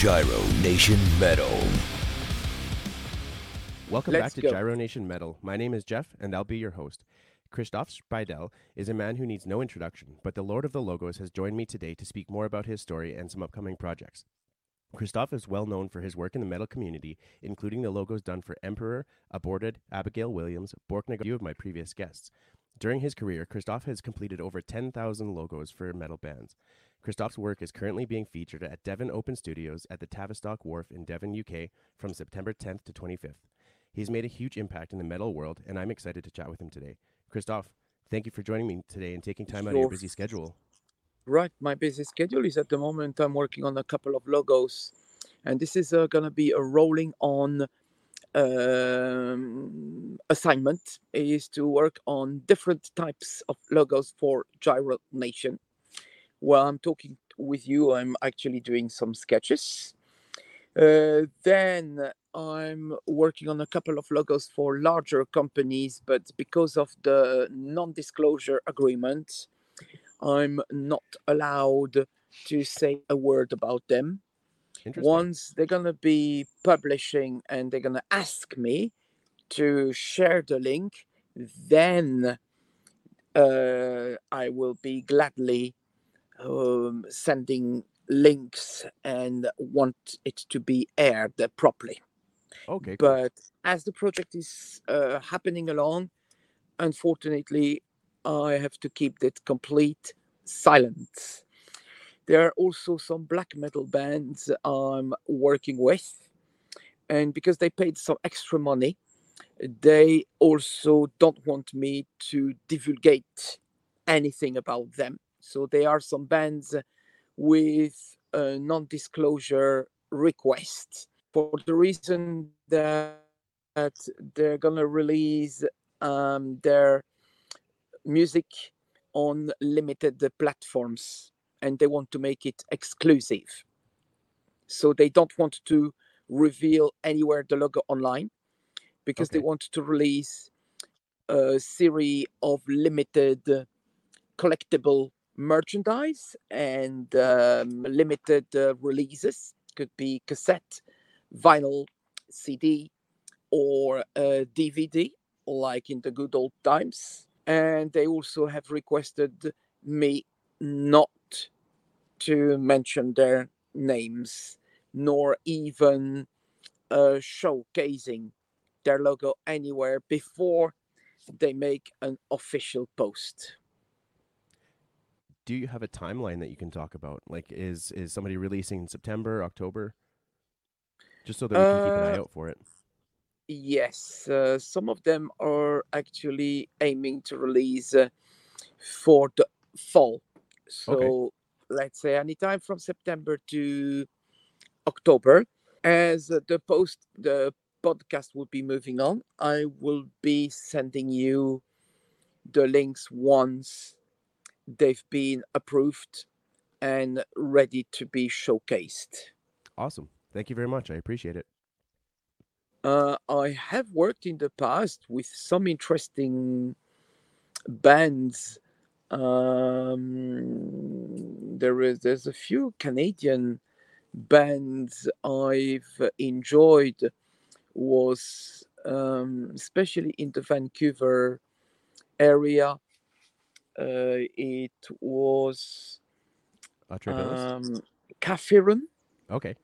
Giro Nation Metal. Welcome Let's back to go. Giro Nation Metal. My name is Jeff, and I'll be your host. Christophe Szpajdel is a man who needs no introduction, but the Lord of the Logos has joined me today to speak more about his story and some upcoming projects. Christophe is well known for his work in the metal community, including the logos done for Emperor, Aborted, Abigail Williams, Borknagar, a few of my previous guests. During his career, Christophe has completed over 10,000 logos for metal bands. Christophe's work is currently being featured at Devon Open Studios at the Tavistock Wharf in Devon, UK from September 10th to 25th. He's made a huge impact in the metal world, and I'm excited to chat with him today. Christophe, thank you for joining me today and taking time out of your busy schedule. Right, my busy schedule is at the moment I'm working on a couple of logos, and this is uh, gonna be a rolling on um, assignment. Is to work on different types of logos for Giro Nation. While I'm talking with you, I'm actually doing some sketches. Uh, then I'm working on a couple of logos for larger companies, but because of the non-disclosure agreement, I'm not allowed to say a word about them. Once they're gonna be publishing and they're gonna ask me to share the link, then uh, I will be gladly um, sending links and want it to be aired properly. Okay, cool. But as the project is uh, happening along, unfortunately, I have to keep it complete silence. There are also some black metal bands I'm working with, and because they paid some extra money, they also don't want me to divulgate anything about them. So there are some bands with a non-disclosure request for the reason that they're gonna release um, their music on limited platforms and they want to make it exclusive. So they don't want to reveal anywhere the logo online because they want to release a series of limited collectible merchandise and um, limited uh, releases. Could be cassette, vinyl, CD, or uh, DVD, like in the good old times. And they also have requested me not to mention their names, nor even uh, showcasing their logo anywhere before they make an official post. Do you have a timeline that you can talk about? Like, is is somebody releasing in September, October? Just so that we can keep an eye Uh, out for it. Yes, uh, some of them are actually aiming to release uh, for the fall. So let's say anytime from September to October. As uh, the post, the podcast will be moving on, I will be sending you the links once they've been approved and ready to be showcased. Awesome. Thank you very much. I appreciate it. Uh, I have worked in the past with some interesting bands. Um, there is there's a few Canadian bands I've enjoyed. Was um, especially in the Vancouver area. Uh, it was Uh, um, Kafirin. okay.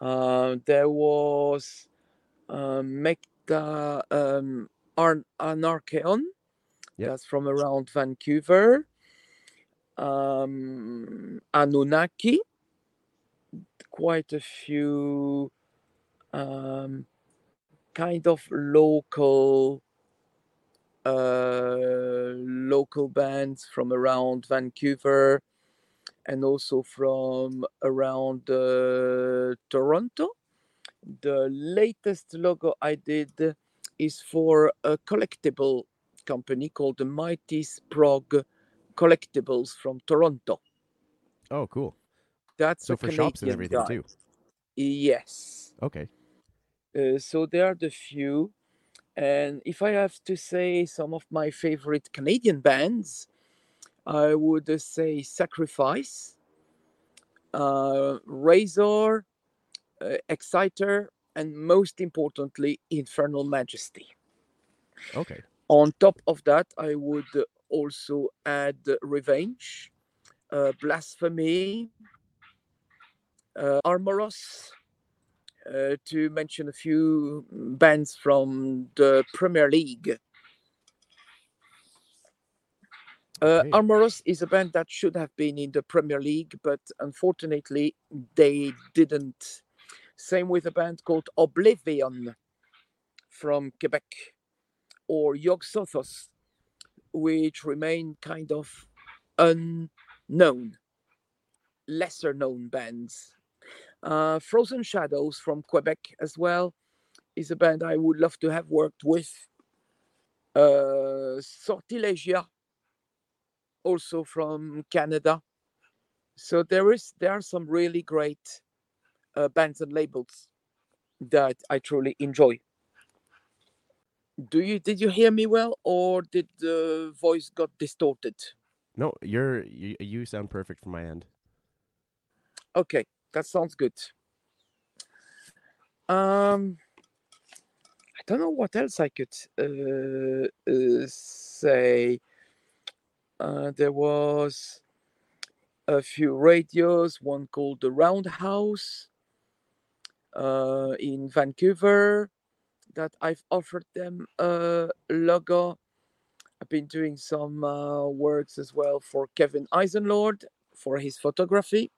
Uh, there was um, Mekta um, Ar- Anarcheon. Yep. That's from around Vancouver. Um, Anunnaki. Quite a few um, kind of local uh, local bands from around Vancouver and also from around uh, Toronto. The latest logo I did is for a collectible company called the Mighty Sprog Collectibles from Toronto. Oh, cool. That's So for shops and everything guy. too. Yes. Okay. Uh, so there are the few. And if I have to say some of my favorite Canadian bands, I would uh, say Sacrifice, uh, Razor, uh, Exciter, and most importantly, Infernal Majesty. Okay. On top of that, I would also add Revenge, uh, Blasphemy, uh, Armoros, uh, to mention a few bands from the Premier League. Uh, Okay. Armoros is a band that should have been in the Premier League, but unfortunately they didn't. Same with a band called Oblivion from Quebec or Yogg-Sothoth, which remain kind of unknown, lesser known bands. Uh, Frozen Shadows from Quebec as well is a band I would love to have worked with. Uh, Sortilegia, also from Canada. So there is there are some really great uh, bands and labels that I truly enjoy. Do you did you hear me well, or did the voice got distorted? No, you're you, you sound perfect from my end. Okay, that sounds good. Um, I don't know what else I could uh, uh, say. Uh, there was a few radios, one called the Roundhouse uh, in Vancouver that I've offered them a logo. I've been doing some uh, works as well for Kevin Eisenlord for his photography.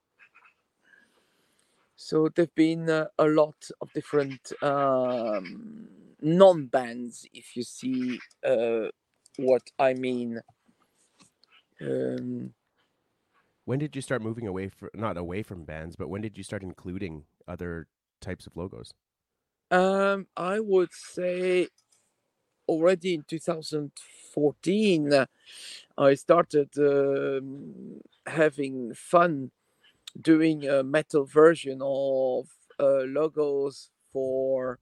So there've been uh, a lot of different um, non-bands, if you see uh, what I mean. Um, When did you start moving away from not away from bands, but when did you start including other types of logos? um, I would say already in 2014, uh, I started um, having fun doing a metal version of uh, logos for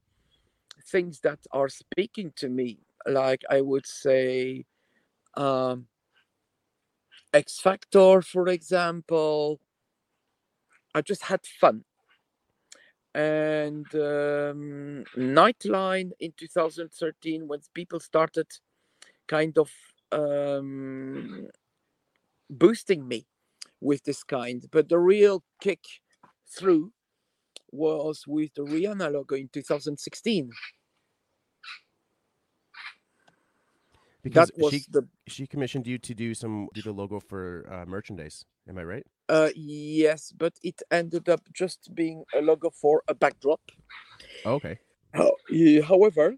things that are speaking to me. Like I would say, um, X Factor, for example. I just had fun. And um, Nightline in 2013, when people started kind of um, boosting me with this kind. But the real kick through was with the Rihanna logo in 2016. Because that was she the she commissioned you to do some do the logo for uh, merchandise. Am I right? uh, yes, but it ended up just being a logo for a backdrop. Oh, okay. However,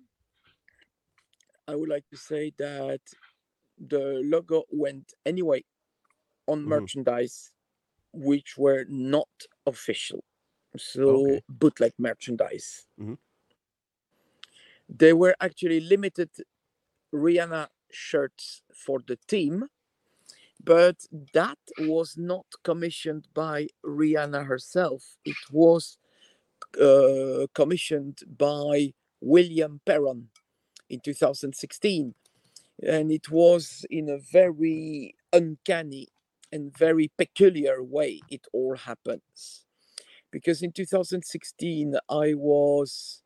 I would like to say that the logo went anyway on Mhm. merchandise which were not official. So Okay. bootleg merchandise. Mhm. They were actually limited Rihanna shirts for the team, but that was not commissioned by Rihanna herself. It was uh, commissioned by William Perron in 2016. And it was in a very uncanny and very peculiar way it all happens. Because in 2016, I was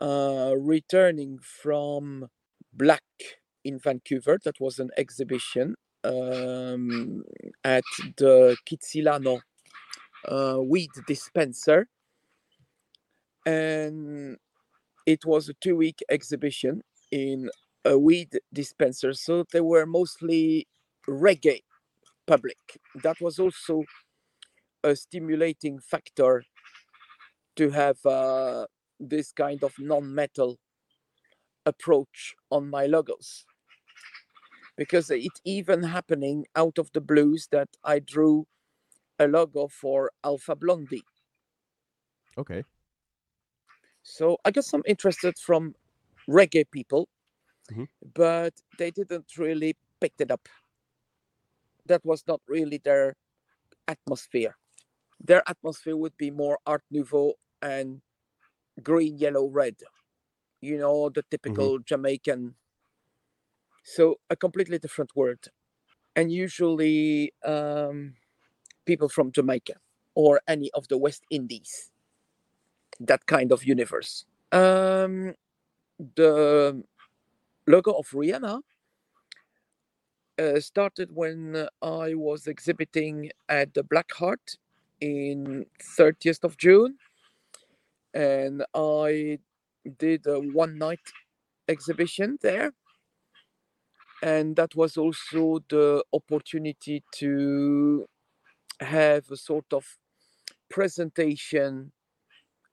uh, returning from Black in Vancouver. That was an exhibition um, at the Kitsilano uh, weed dispenser. And it was a two week exhibition in a weed dispenser. So they were mostly reggae public. That was also a stimulating factor to have uh, this kind of non metal approach on my logos. Because it even happening out of the blues that I drew a logo for Alpha Blondy. Okay. So I got some interested from reggae people, Mhm. but they didn't really pick it up. That was not really their atmosphere. Their atmosphere would be more Art Nouveau and green, yellow, red. You know, the typical Jamaican. So a completely different world. And usually um, people from Jamaica. or any of the West Indies. That kind of universe. Um, the logo of Rihanna uh, started when I was exhibiting at the Black Heart in 30th of June, and I did a one night exhibition there. And that was also the opportunity to have a sort of presentation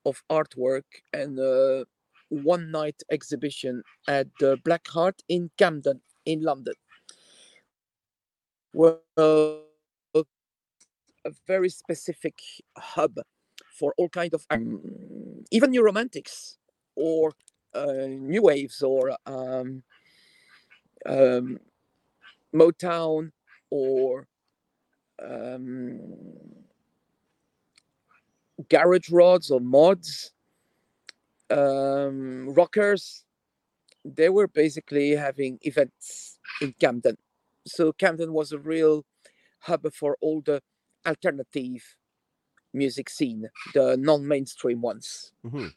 of artwork and a one night exhibition at the Black Heart in Camden, in London. Well, a very specific hub for all kind of um, even new romantics or uh, new waves or um, um, Motown or um, garage rods or mods, um, rockers. They were basically having events in Camden. So Camden was a real hub for all the alternative music scene, the non-mainstream ones. Mm-hmm.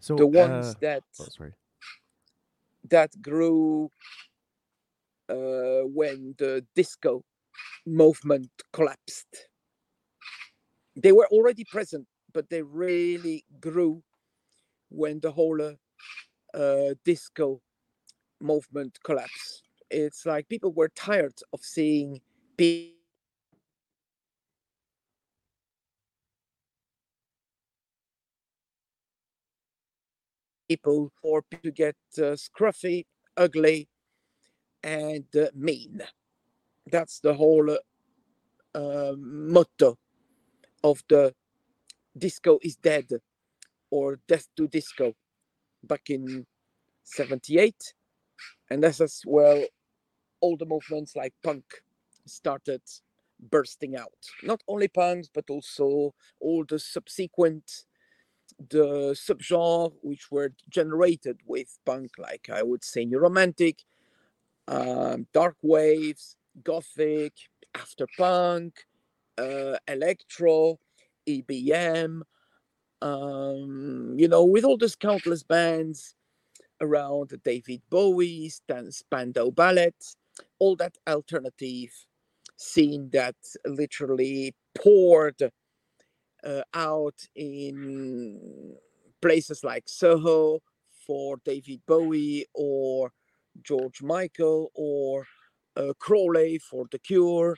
So the ones uh, that oh, that grew uh, when the disco movement collapsed. They were already present, but they really grew when the whole uh, uh, disco movement collapsed. It's like people were tired of seeing people people people to get uh, scruffy, ugly, and uh, mean. That's the whole uh, motto of the disco is dead or death to disco back in 78 and that's as well all the movements like punk started bursting out. Not only punks but also all the subsequent the subgenre which were generated with punk like i would say new romantic um, dark waves gothic after punk uh, electro ebm um, you know with all those countless bands around david bowie Stan spandau ballet all that alternative scene that literally poured uh, out in places like Soho for David Bowie or George Michael or uh, Crawley for The Cure.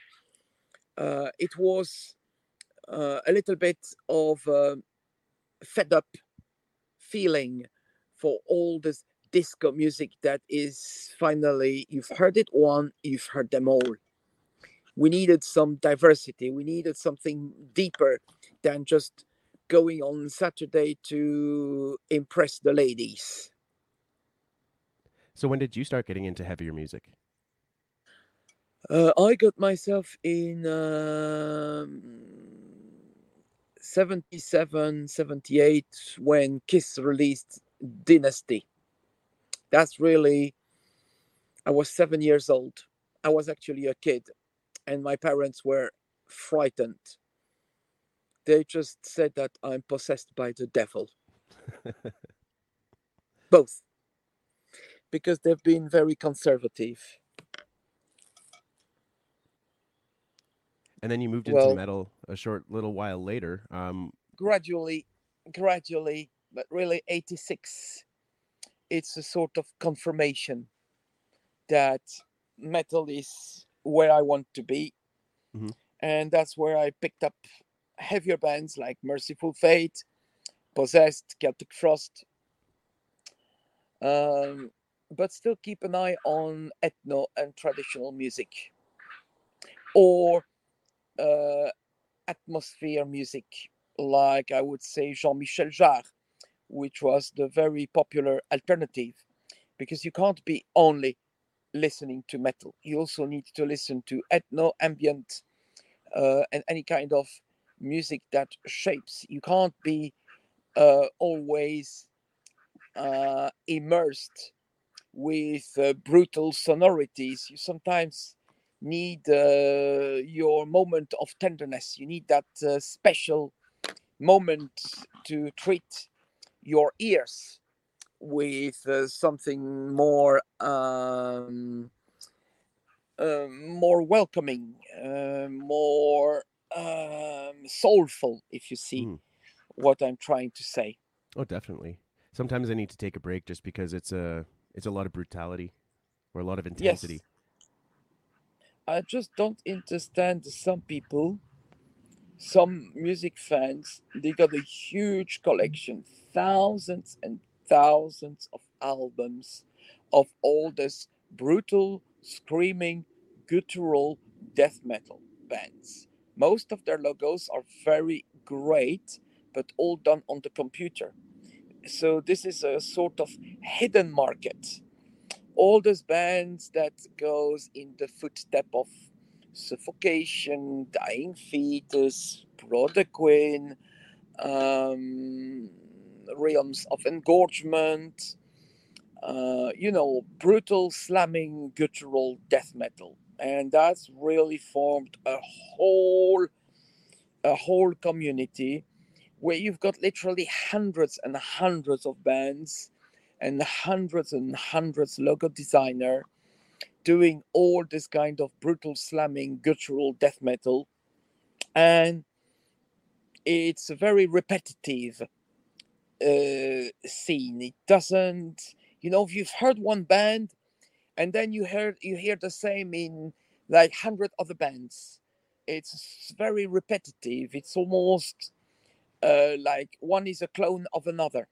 Uh, it was uh, a little bit of a fed up feeling for all this disco music that is finally, you've heard it one, you've heard them all. We needed some diversity, we needed something deeper than just going on Saturday to impress the ladies. So when did you start getting into heavier music? Uh, I got myself in um, 77, 78 when Kiss released Dynasty. That's really, I was seven years old. I was actually a kid, and my parents were frightened they just said that I'm possessed by the devil. Both. Because they've been very conservative. And then you moved into Well- metal a short little while later. Um, Gradually, gradually, but really 86, it's a sort of confirmation that metal is where I want to be. Mhm. And that's where I picked up heavier bands like Mercyful Fate, Possessed, Celtic Frost. Um, but still keep an eye on ethno and traditional music or uh, atmosphere music, like I would say Jean Michel Jarre, which was the very popular alternative, because you can't be only listening to metal, you also need to listen to ethno, ambient, uh, and any kind of music that shapes. You can't be uh, always uh, immersed with uh, brutal sonorities. You sometimes need uh, your moment of tenderness. You need that uh, special moment to treat your ears with uh, something more um, uh, more welcoming, uh, more um, soulful. If you see Mm. what I'm trying to say. Oh, definitely. Sometimes I need to take a break just because it's a it's a lot of brutality or a lot of intensity. Yes. I just don't understand some people, some music fans, they got a huge collection, thousands and thousands of albums of all this brutal, screaming, guttural death metal bands. Most of their logos are very great, but all done on the computer. So this is a sort of hidden market all those bands that goes in the footstep of suffocation, dying fetus, protoquin, um, realms of engorgement, uh, you know, brutal, slamming, guttural death metal, and that's really formed a whole, a whole community where you've got literally hundreds and hundreds of bands and hundreds and hundreds logo designer doing all this kind of brutal slamming guttural death metal. And it's a very repetitive uh, scene. It doesn't you know if you've heard one band and then you heard you hear the same in like 100 other bands it's very repetitive. It's almost uh, like one is a clone of another.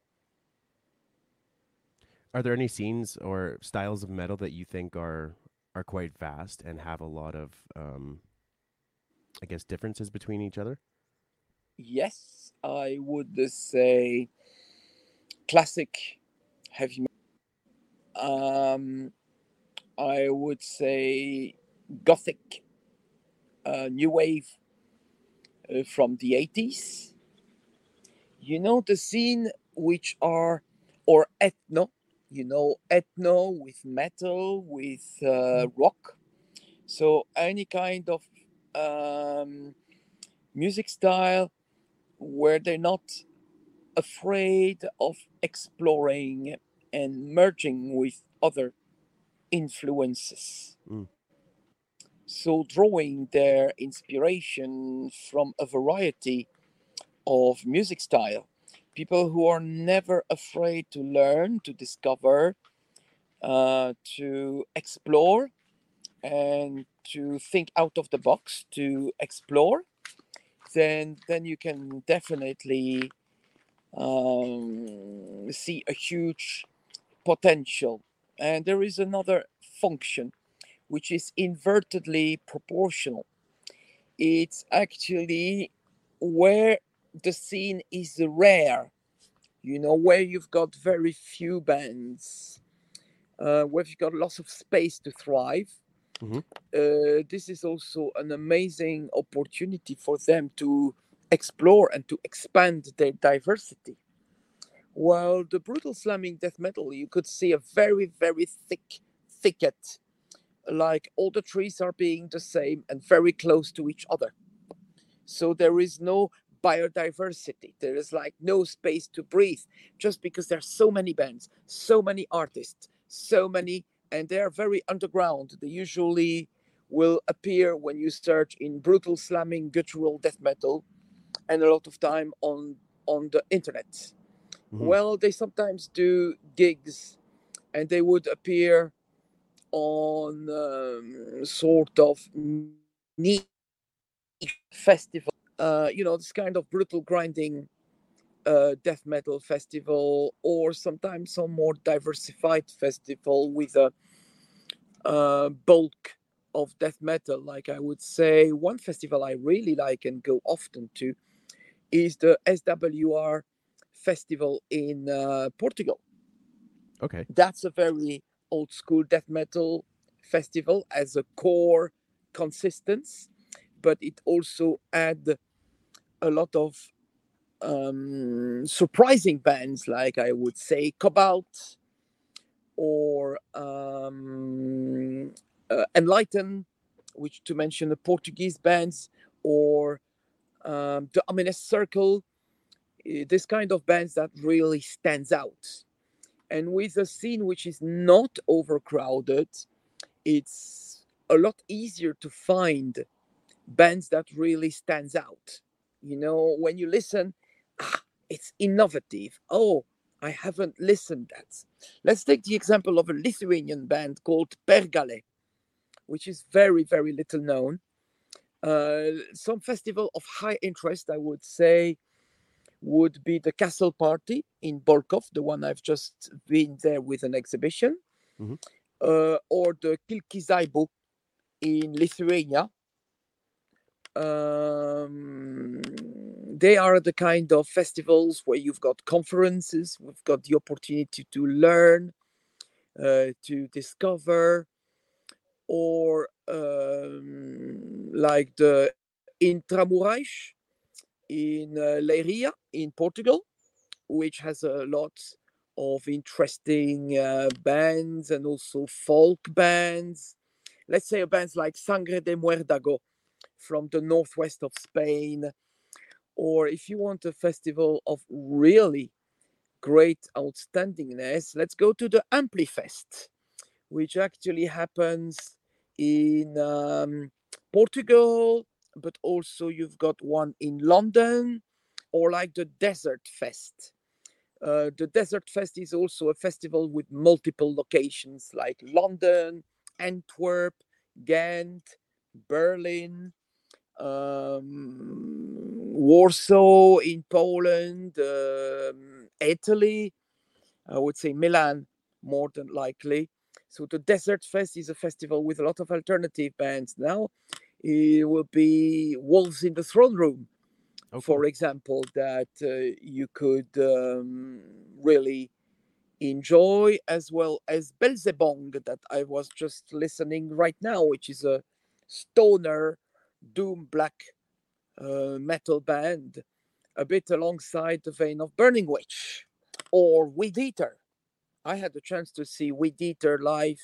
Are there any scenes or styles of metal that you think are are quite vast and have a lot of um I guess differences between each other? yes, I would say classic heavy metal. Um, I would say gothic, uh, new wave uh, from the 80s. You know, the scene which are, or ethno, you know, ethno with metal, with uh, rock. So any kind of um, music style where they're not afraid of exploring and merging with other influences. Mm. So, drawing their inspiration from a variety of music style. People who are never afraid to learn, to discover, uh, to explore, and to think out of the box, to explore then then you can definitely um, see a huge potential. And there is another function which is invertedly proportional. It's actually where the scene is rare, you know, where you've got very few bands, uh, where you've got lots of space to thrive uh, this is also an amazing opportunity for them to explore and to expand their diversity. While the brutal slamming death metal, you could see a very, very thick thicket, like all the trees are being the same and very close to each other. So there is no biodiversity. There is like no space to breathe just because there are so many bands, so many artists, so many and they are very underground. They usually will appear when you search in brutal slamming guttural death metal and a lot of time on on the internet. Mhm. Well, they sometimes do gigs and they would appear on um, sort of niche festival. Uh, you know, this kind of brutal grinding uh, death metal festival, or sometimes some more diversified festival with a uh, bulk of death metal. Like I would say, one festival I really like and go often to is the SWR festival in uh, Portugal. Okay. That's a very old school death metal festival as a core consistence, but it also had a lot of um, surprising bands, like I would say Cobalt or um, uh, Enlighten, which to mention the Portuguese bands or um, Ominous Circle, eh, this kind of bands that really stands out. And with a scene which is not overcrowded, it's a lot easier to find bands that really stands out. You know, when you listen, ah, it's innovative. Oh, I haven't listened that. Let's take the example of a Lithuanian band called Pergale, which is very, very little known. Uh, some festival of high interest, I would say, would be the Castle Party in Bolkov, the one I've just been there with an exhibition, Mhm. uh, or the Kilkim Žaibu in Lithuania. Um, they are the kind of festivals where you've got conferences, we've got the opportunity to learn, uh, to discover, or um, like the Intramurais in uh, Leiria in Portugal, which has a lot of interesting uh, bands and also folk bands. Let's say bands like Sangre de Muerdago from the northwest of Spain. Or if you want a festival of really great outstandingness, let's go to the Amplifest, which actually happens in um, Portugal, but also you've got one in London, or like the Desert Fest. Uh, the Desert Fest is also a festival with multiple locations like London, Antwerp, Ghent, Berlin, um, Warsaw in Poland, um, Italy, I would say Milan more than likely. So the Desert Fest is a festival with a lot of alternative bands. Now it will be Wolves in the Throne Room, Oh, for example, that uh, you could um, really enjoy, as well as Belzebong that I was just listening right now, which is a stoner doom black uh, metal band, a bit alongside the vein of Burning Witch or Weed Eater. I had the chance to see Weed Eater live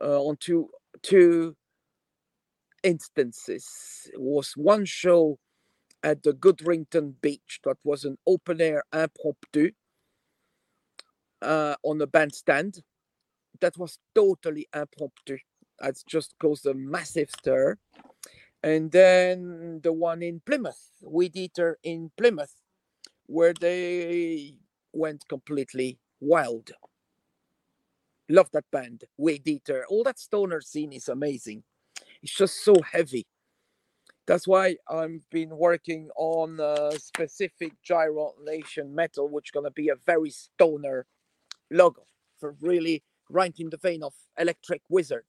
uh, on two two instances. It was one show at the Goodrington Beach that was an open air impromptu uh, on a bandstand. That was totally impromptu. That just caused a massive stir. And then the one in Plymouth, Weed Eater in Plymouth, where they went completely wild. Love that band, Weed Eater. All that stoner scene is amazing. It's just so heavy. That's why I've been working on a specific Giro Nation metal, which is gonna be a very stoner logo for really right in the vein of Electric Wizard.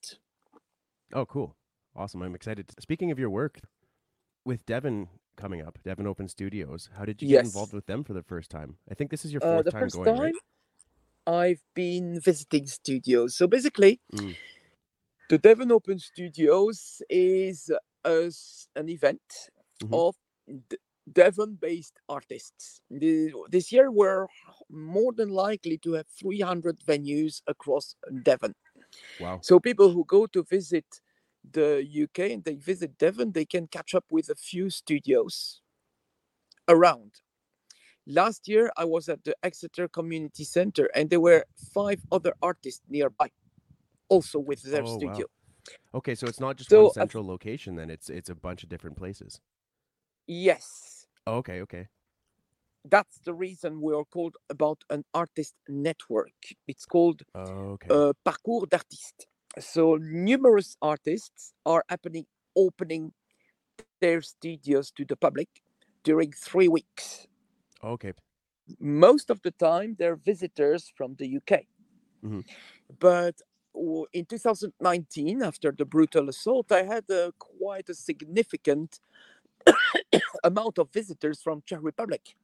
Oh, cool. Awesome. I'm excited. Speaking of your work with Devon coming up, Devon Open Studios, how did you get Yes. involved with them for the first time? I think this is your Uh, fourth the time first going, time right? I've been visiting studios. So basically, Mm. the Devon Open Studios is a an event Mhm. of D- Devon-based artists. The- this year, we're more than likely to have 300 venues across Devon. Wow. So people who go to visit the UK and they visit Devon, they can catch up with a few studios around. Last year, I was at the Exeter Community Centre, and there were five other artists nearby, also with their Oh, wow. studio. Okay, so it's not just So, one uh, central location then. It's it's a bunch of different places. Yes, Oh, okay, okay. that's the reason we are called about an artist network. It's called Oh, okay. uh, Parcours d'Artistes. So numerous artists are happening opening their studios to the public during three weeks. Okay. Most of the time, they're visitors from the UK. Mhm. But in 2019, after the brutal assault, I had a, quite a significant amount of visitors from Czech Republic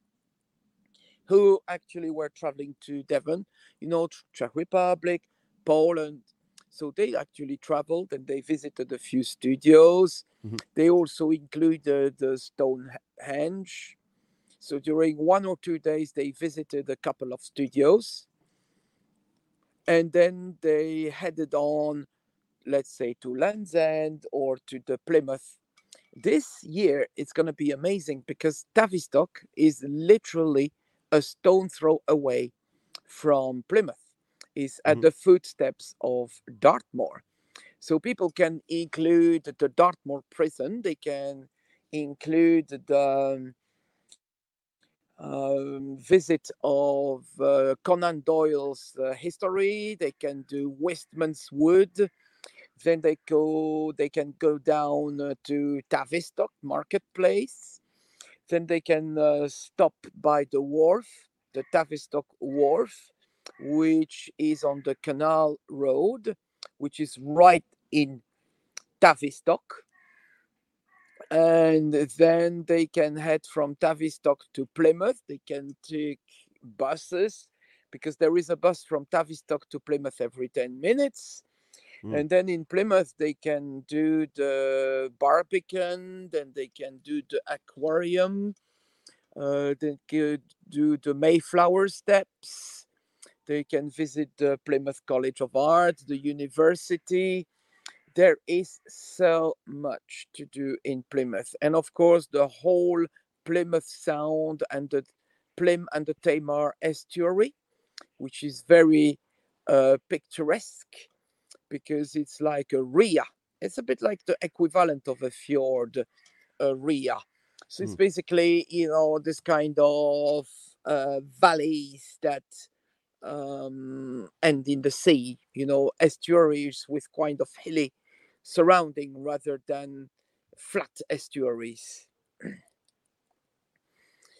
who actually were traveling to Devon, you know, Czech Republic, Poland. So they actually traveled and they visited a few studios. Mhm. They also included the Stonehenge. So during one or two days, they visited a couple of studios. And then they headed on let's say to Land's End or to the Plymouth. This year it's going to be amazing because Tavistock is literally a stone throw away from Plymouth. Is at Mhm. the footsteps of Dartmoor. So people can include the Dartmoor prison. They can include the um, visit of uh, Conan Doyle's uh, history. They can do Wistman's Wood. Then they go. They can go down uh, to Tavistock Marketplace. Then they can uh, stop by the wharf, the Tavistock Wharf, which is on the Canal Road, which is right in Tavistock. And then they can head from Tavistock to Plymouth. They can take buses because there is a bus from Tavistock to Plymouth every 10 minutes. Mm. And then in Plymouth, they can do the Barbican, then they can do the aquarium, uh, they could do the Mayflower Steps, they can visit the Plymouth College of Art, the university. There is so much to do in Plymouth. And of course, the whole Plymouth Sound and the Plym and the Tamar estuary, which is very uh, picturesque because it's like a ria. It's a bit like the equivalent of a fjord, a ria. So it's Hmm. basically, you know, this kind of uh, valleys that um, end in the sea, you know, estuaries with kind of hilly surrounding rather than flat estuaries.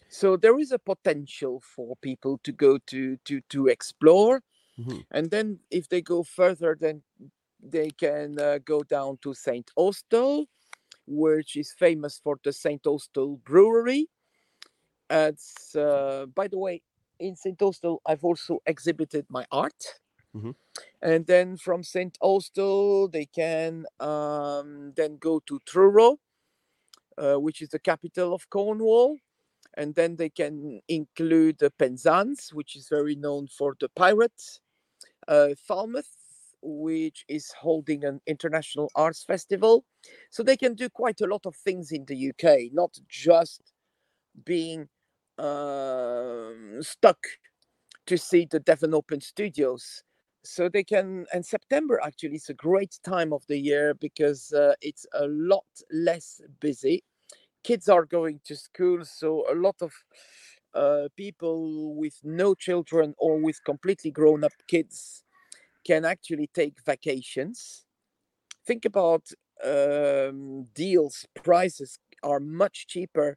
so there is a potential for people to go to to to explore Mhm. and then if they go further then they can uh, go down to st austell which is famous for the st austell brewery it's uh, by the way in st austell i've also exhibited my art Mhm. and then from st austell they can um, then go to truro uh, which is the capital of cornwall and then they can include penzance which is very known for the pirates uh, Falmouth, which is holding an international arts festival. So they can do quite a lot of things in the UK, not just being um, stuck to see the Devon Open Studios. So they can, and September actually is a great time of the year because uh, it's a lot less busy. Kids are going to school, so a lot of uh, people with no children or with completely grown up kids can actually take vacations. Think about um, deals, prices are much cheaper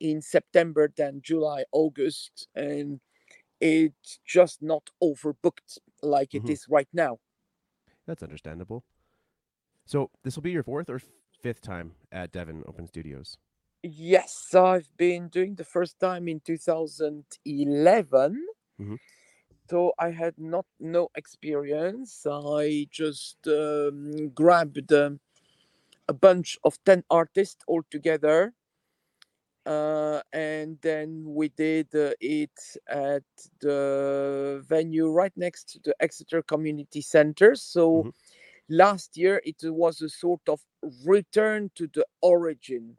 in September than July, August, and it's just not overbooked like it Mhm. is right now. That's understandable. So this will be your fourth or fifth time at Devon Open Studios. Yes, I've been doing the first time in 2011. Mhm. So I had not no experience. I just um, grabbed um, a bunch of 10 artists all together. Uh, and then we did uh, it at the venue right next to the Exeter Community Center. So Mhm. last year it was a sort of return to the origin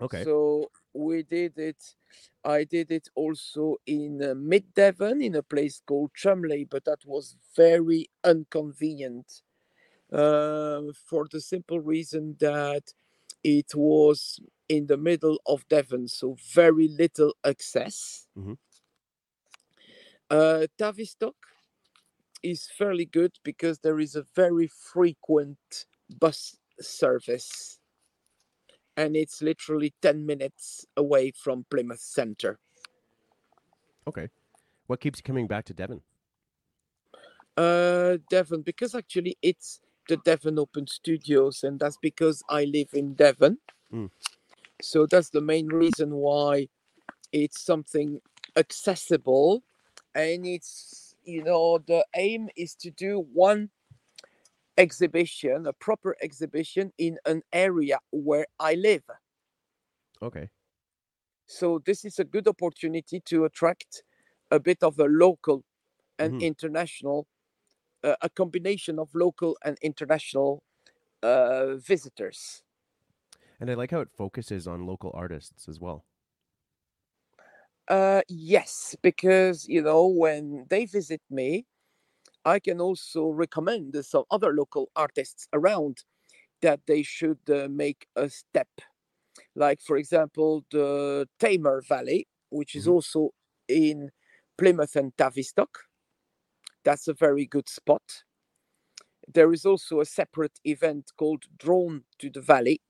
Okay. so we did it. I did it also in uh, Mid Devon in a place called Chulmleigh, but that was very inconvenient uh, for the simple reason that it was in the middle of Devon, so very little access. Mhm. Uh, Tavistock is fairly good because there is a very frequent bus service and it's literally 10 minutes away from Plymouth Center. okay. What keeps you coming back to Devon? Uh, Devon, because actually it's the Devon Open Studios, and that's because I live in Devon. Mm. So that's the main reason why it's something accessible, and it's you know the aim is to do one exhibition, a proper exhibition in an area where I live. Okay. So this is a good opportunity to attract a bit of a local and Mhm. international a combination of local and international uh, visitors. And I like how it focuses on local artists as well. Uh, yes, because you know when they visit me, I can also recommend some other local artists around that they should uh, make a step. Like for example, the Tamar Valley, which is Mhm. also in Plymouth and Tavistock. That's a very good spot. There is also a separate event called Drawn to the Valley,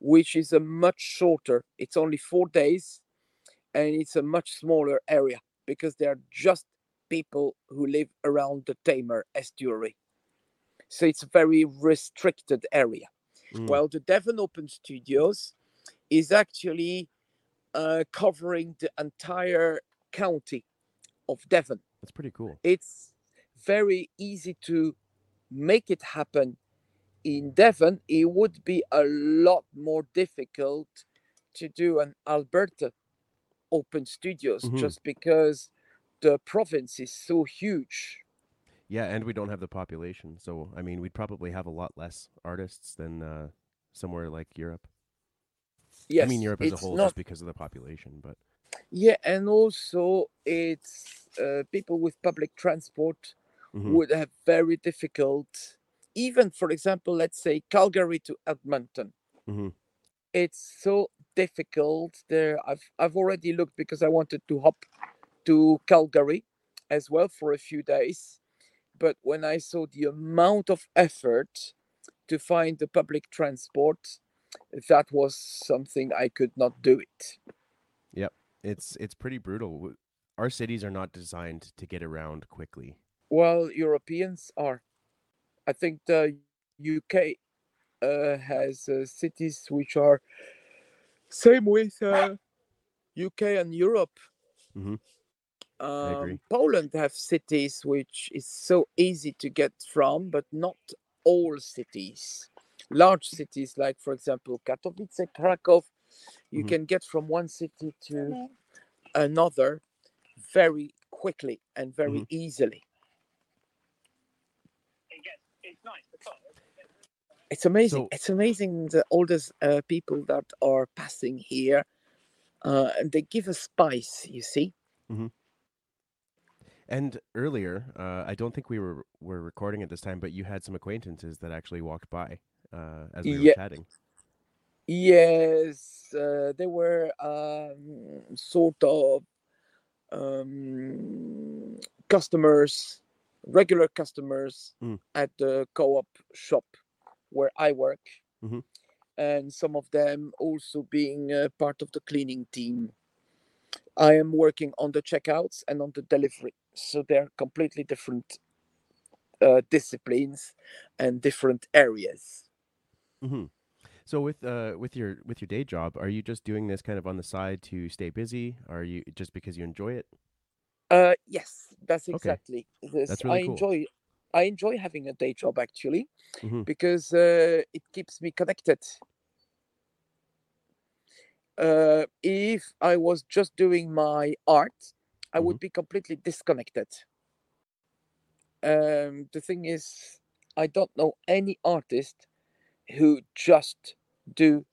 which is a much shorter. It's only four days, and it's a much smaller area because they are just people who live around the Tamar estuary. So it's a very restricted area. Mm. Well, the Devon Open Studios is actually uh, covering the entire county of Devon. That's pretty cool. It's very easy to make it happen in Devon. It would be a lot more difficult to do an Alberta Open Studios Mhm. just because the province is so huge. Yeah, and we don't have the population, so I mean, we'd probably have a lot less artists than uh, somewhere like Europe. Yes, I mean, Europe as a whole, not just because of the population. But Yeah, and also it's uh, people with public transport Mhm. would have very difficult. Even, for example, let's say Calgary to Edmonton. Mhm. It's so difficult there. I've I've already looked because I wanted to hop to Calgary as well for a few days, but when I saw the amount of effort to find the public transport, that was something I could not do it. Yep, it's it's pretty brutal. Our cities are not designed to get around quickly. Well, Europeans are. I think the UK uh, has uh, cities which are same with uh, UK and Europe. Mhm. Um. Poland have cities which is so easy to get from, but not all cities. Large cities like, for example, Katowice, Krakow, you Mhm. can get from one city to another very quickly and very easily. It's amazing. So- it's amazing the these uh, people that are passing here, uh, and they give a spice. You see. And earlier, uh, I don't think we were were recording at this time, but you had some acquaintances that actually walked by uh, as we were Yeah. chatting. Yes, uh, they were um, sort of um, customers, regular customers Mm. at the co-op shop where I work, Mhm. and some of them also being uh, part of the cleaning team. I am working on the checkouts and on the delivery, so they're completely different uh, disciplines and different areas. hmm So with uh with your with your day job, are you just doing this kind of on the side to stay busy? Are you just because you enjoy it? Uh, yes, that's Okay. exactly this. That's really I cool. enjoy I enjoy having a day job actually Mhm. because uh, it keeps me connected. Uh, if I was just doing my art, I would be completely disconnected. Um, the thing is, I don't know any artist who just do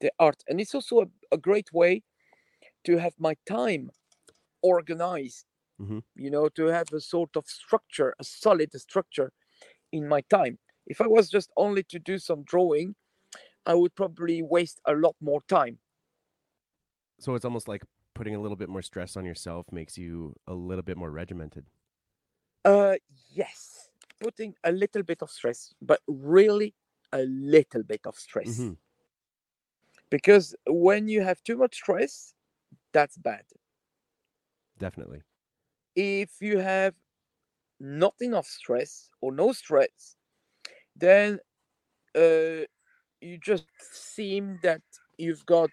the art, and it's also a, a great way to have my time organized Mhm. you know, to have a sort of structure, a solid structure in my time. If I was just only to do some drawing, I would probably waste a lot more time. So it's almost like putting a little bit more stress on yourself makes you a little bit more regimented. Uh, yes, putting a little bit of stress, but really a little bit of stress. Mhm. Because when you have too much stress, that's bad. Definitely. If you have not enough stress or no stress, then uh, you just seem that you've got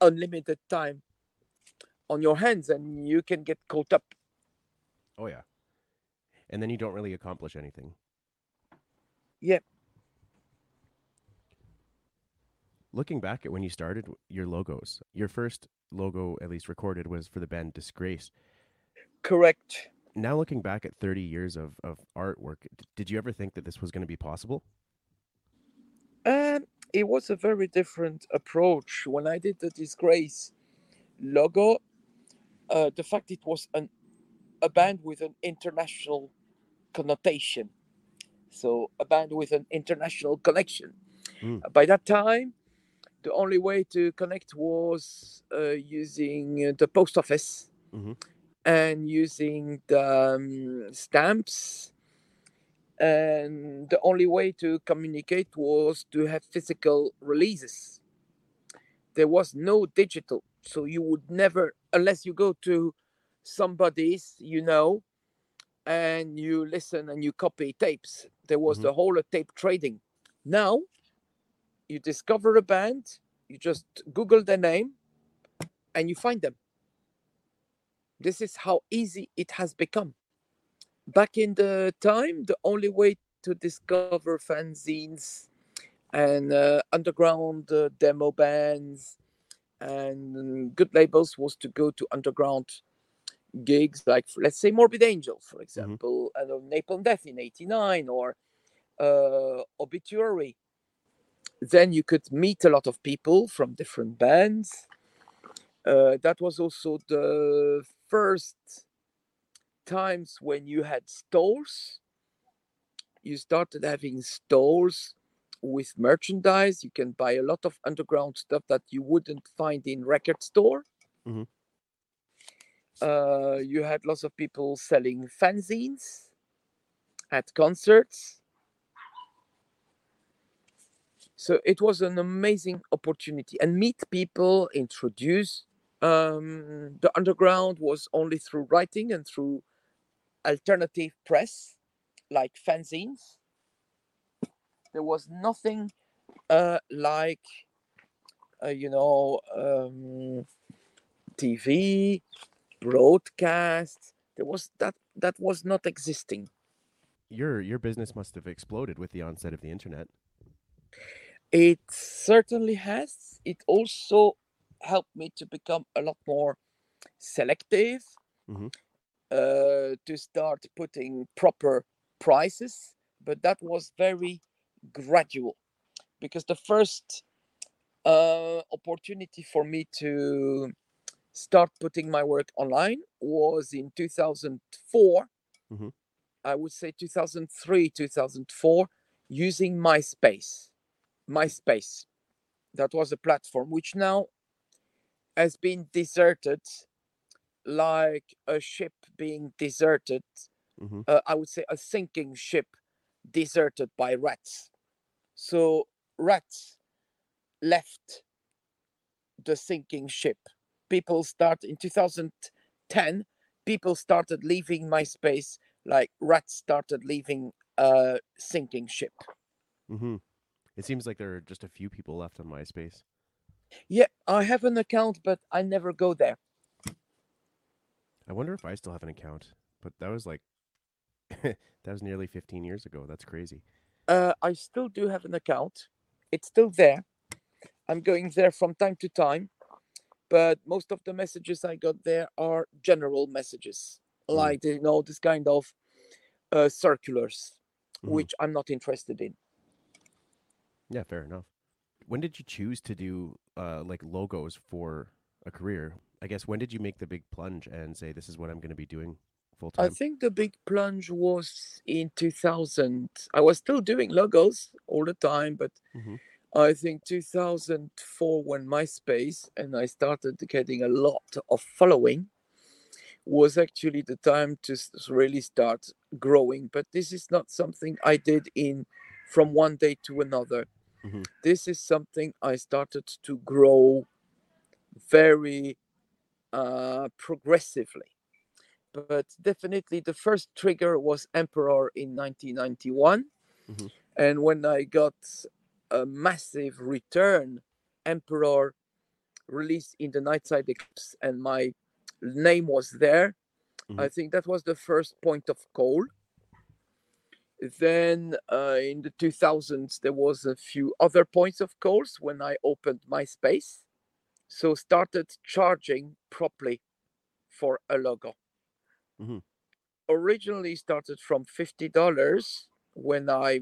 unlimited time on your hands and you can get caught up. Oh yeah. And then you don't really accomplish anything. Yeah. Looking back at when you started your logos, your first logo, at least recorded, was for the band Disgrace. Correct. Now looking back at 30 years of, of artwork, did you ever think that this was going to be possible? Um, it was a very different approach when I did the Disgrace logo. Uh, the fact it was an a band with an international connotation, so a band with an international connection. Mm. By that time, the only way to connect was uh, using uh, the post office Mhm. And using the um, stamps. And the only way to communicate was to have physical releases. There was no digital so you would never unless you go to somebody's you know and you listen and you copy tapes there was Mhm. the whole of tape trading. Now you discover a band you just google their name and you find them this is how easy it has become. Back in the time, the only way to discover fanzines and uh, underground uh, demo bands and good labels was to go to underground gigs like let's say morbid angel for example and uh, napalm death in 89 or uh, obituary. Then you could meet a lot of people from different bands. Uh, that was also the first times when you had stores you started having stores with merchandise. You can buy a lot of underground stuff that you wouldn't find in record store. Mhm. uh, you had lots of people selling fanzines at concerts. So it was an amazing opportunity. And meet people introduce um, the underground was only through writing and through alternative press like fanzines there was nothing uh, like uh, you know um, tv broadcast there was that that was not existing Your your business must have exploded with the onset of the internet. It certainly has. It also helped me to become a lot more selective, Mhm. uh, to start putting proper prices. But that was very gradual because the first uh, opportunity for me to start putting my work online was in 2004. Mhm. I would say 2003, 2004, using MySpace. MySpace. That was a platform which now has been deserted like a ship being deserted. hmm Uh, I would say a sinking ship deserted by rats. So rats left the sinking ship. People start in 2010, people started leaving MySpace like rats started leaving a sinking ship. Mm-hmm. It seems like there are just a few people left on MySpace. Yeah, I have an account, but I never go there. I wonder if I still have an account, but that was like that was nearly 15 years ago. That's crazy. Uh, I still do have an account. It's still there. I'm going there from time to time, but most of the messages I got there are general messages, Mm. like you know this kind of uh, circulars, Mhm. which I'm not interested in. Yeah, fair enough. When did you choose to do uh, like logos for a career? I guess when did you make the big plunge and say this is what I'm going to be doing full time? I think the big plunge was in 2000. I was still doing logos all the time, but Mhm. I think 2004 when MySpace and I started getting a lot of following was actually the time to really start growing. But this is not something I did in from one day to another. Mhm. This is something I started to grow very uh, progressively but definitely the first trigger was Emperor in 1991. Mhm. And when I got a massive return, Emperor released in the Nightside Eclipse, and my name was there. I think that was the first point of call. Then uh, in the 2000s, there was a few other points of calls when I opened MySpace. So started charging properly for a logo originally started from fifty dollars when I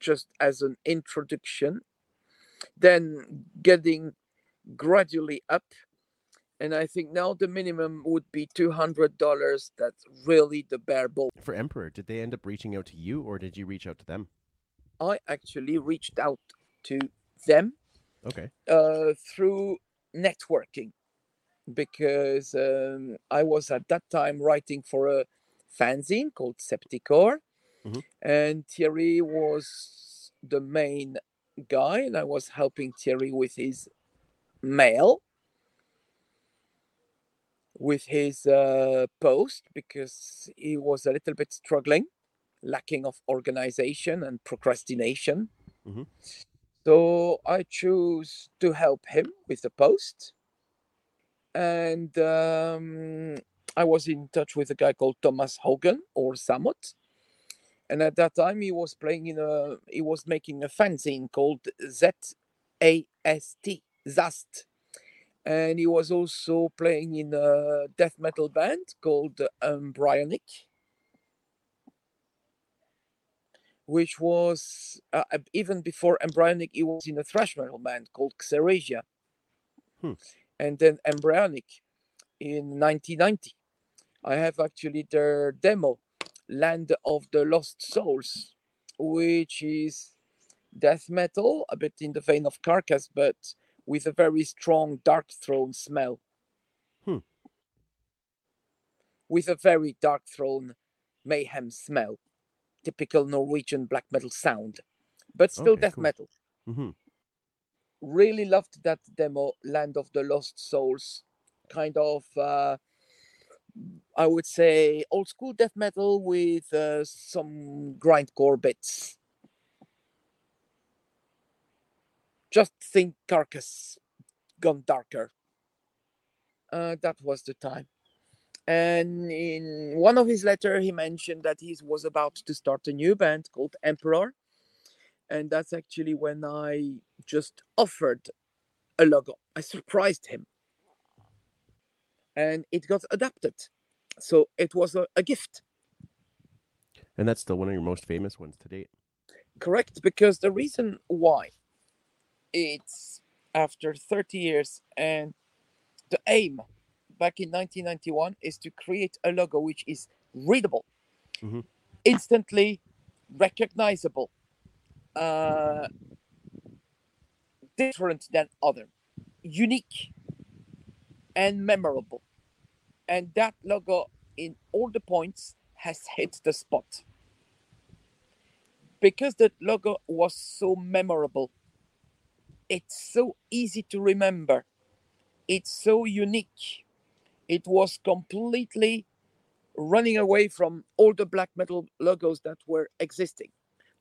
just as an introduction, then getting gradually up. And I think now the minimum would be two hundred dollars. That's really the bare bone. For Emperor, did they end up reaching out to you or did you reach out to them? I actually reached out to them Okay. uh, through networking because um, I was at that time writing for a fanzine called Septicor, Mhm. and Thierry was the main guy, and I was helping Thierry with his mail, with his uh, post because he was a little bit struggling, lacking of organization and procrastination. Mhm. So I choose to help him with the post. And um, I was in touch with a guy called Tomas Haugen or Samoth. And at that time, he was playing in a, he was making a fanzine called Z A S T, Zast. And he was also playing in a death metal band called Embryonic, which was uh, uh, even before Embryonic, he was in a thrash metal band called Xerasia. Hmm. And then Embryonic in 1990. I have actually their demo, Land of the Lost Souls, which is death metal, a bit in the vein of Carcass, but with a very strong Darkthrone smell. Hmm. With a very Darkthrone mayhem smell typical Norwegian black metal sound, but still Okay, death cool. metal. hmm Really loved that demo, Land of the Lost Souls. Kind of, uh, I would say, old school death metal with uh, some grindcore bits. Just think Carcass gone darker. Uh, that was the time. And in one of his letter, he mentioned that he was about to start a new band called Emperor. And that's actually when I just offered a logo. I surprised him. And it got adapted. So it was a, a gift, And that's still one of your most famous ones to date. correct? Because the reason why it's after 30 years and the aim back in 1991 is to create a logo which is readable, Mhm. instantly recognizable, uh, different than other, unique, and memorable. And that logo, in all the points, has hit the spot. Because that logo was so memorable, it's so easy to remember, it's so unique it was completely running away from all the black metal logos that were existing.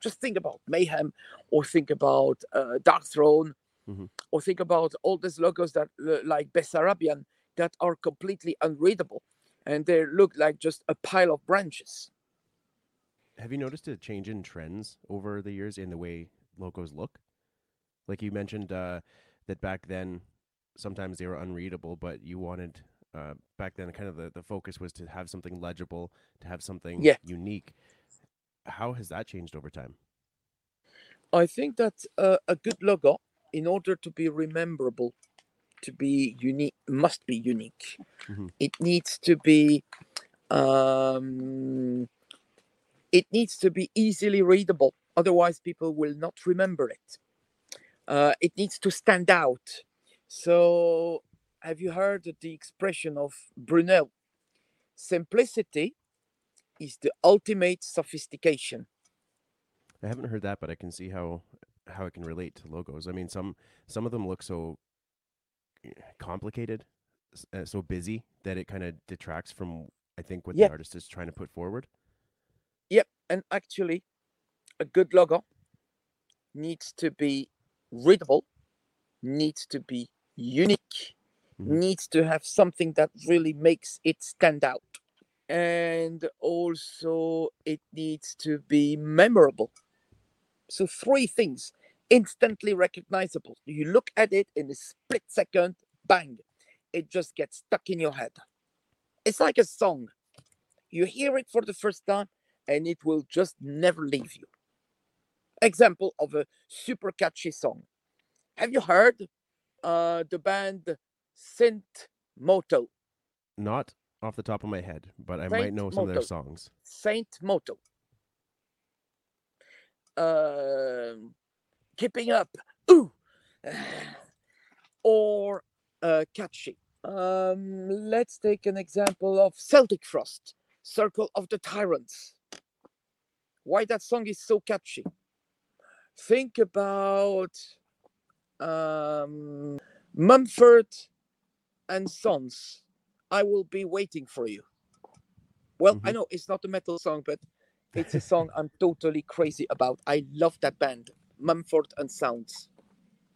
Just think about Mayhem, or think about uh, Darkthrone, Mhm. or think about all these logos that uh, like Bessarabian that are completely unreadable, and they look like just a pile of branches. Have you noticed a change in trends over the years in the way logos look? Like you mentioned uh, that back then, sometimes they were unreadable, but you wanted uh, back then kind of the, the focus was to have something legible, to have something Yeah. unique. How has that changed over time? I think that uh, a good logo, in order to be rememberable, to be unique, must be unique. Mhm. It needs to be, um, it needs to be easily readable. Otherwise, people will not remember it. Uh, it needs to stand out. So, have you heard the expression of Brunel? Simplicity is the ultimate sophistication. I haven't heard that, but I can see how how it can relate to logos. I mean, some some of them look so eh, complicated, uh, so busy that it kind of detracts from I think what Yeah. the artist is trying to put forward. Yep, and actually, a good logo needs to be readable, needs to be unique, Mhm. needs to have something that really makes it stand out. And also, it needs to be memorable. So, three things instantly recognizable. You look at it in a split second, bang, it just gets stuck in your head. It's like a song. You hear it for the first time and it will just never leave you. Example of a super catchy song. Have you heard uh, the band Saint Moto? Not off the top of my head, but I Saint might know some of their songs. Saint Moto. Um, keeping up. Ooh. or uh, catchy. Um, let's take an example of Celtic Frost, Circle of the Tyrants. Why that song is so catchy. Think about um, Mumford and Sons. I will be waiting for you. Well, I Mhm. know it's not a metal song, but it's a song I'm totally crazy about. I love that band, Mumford and Sons.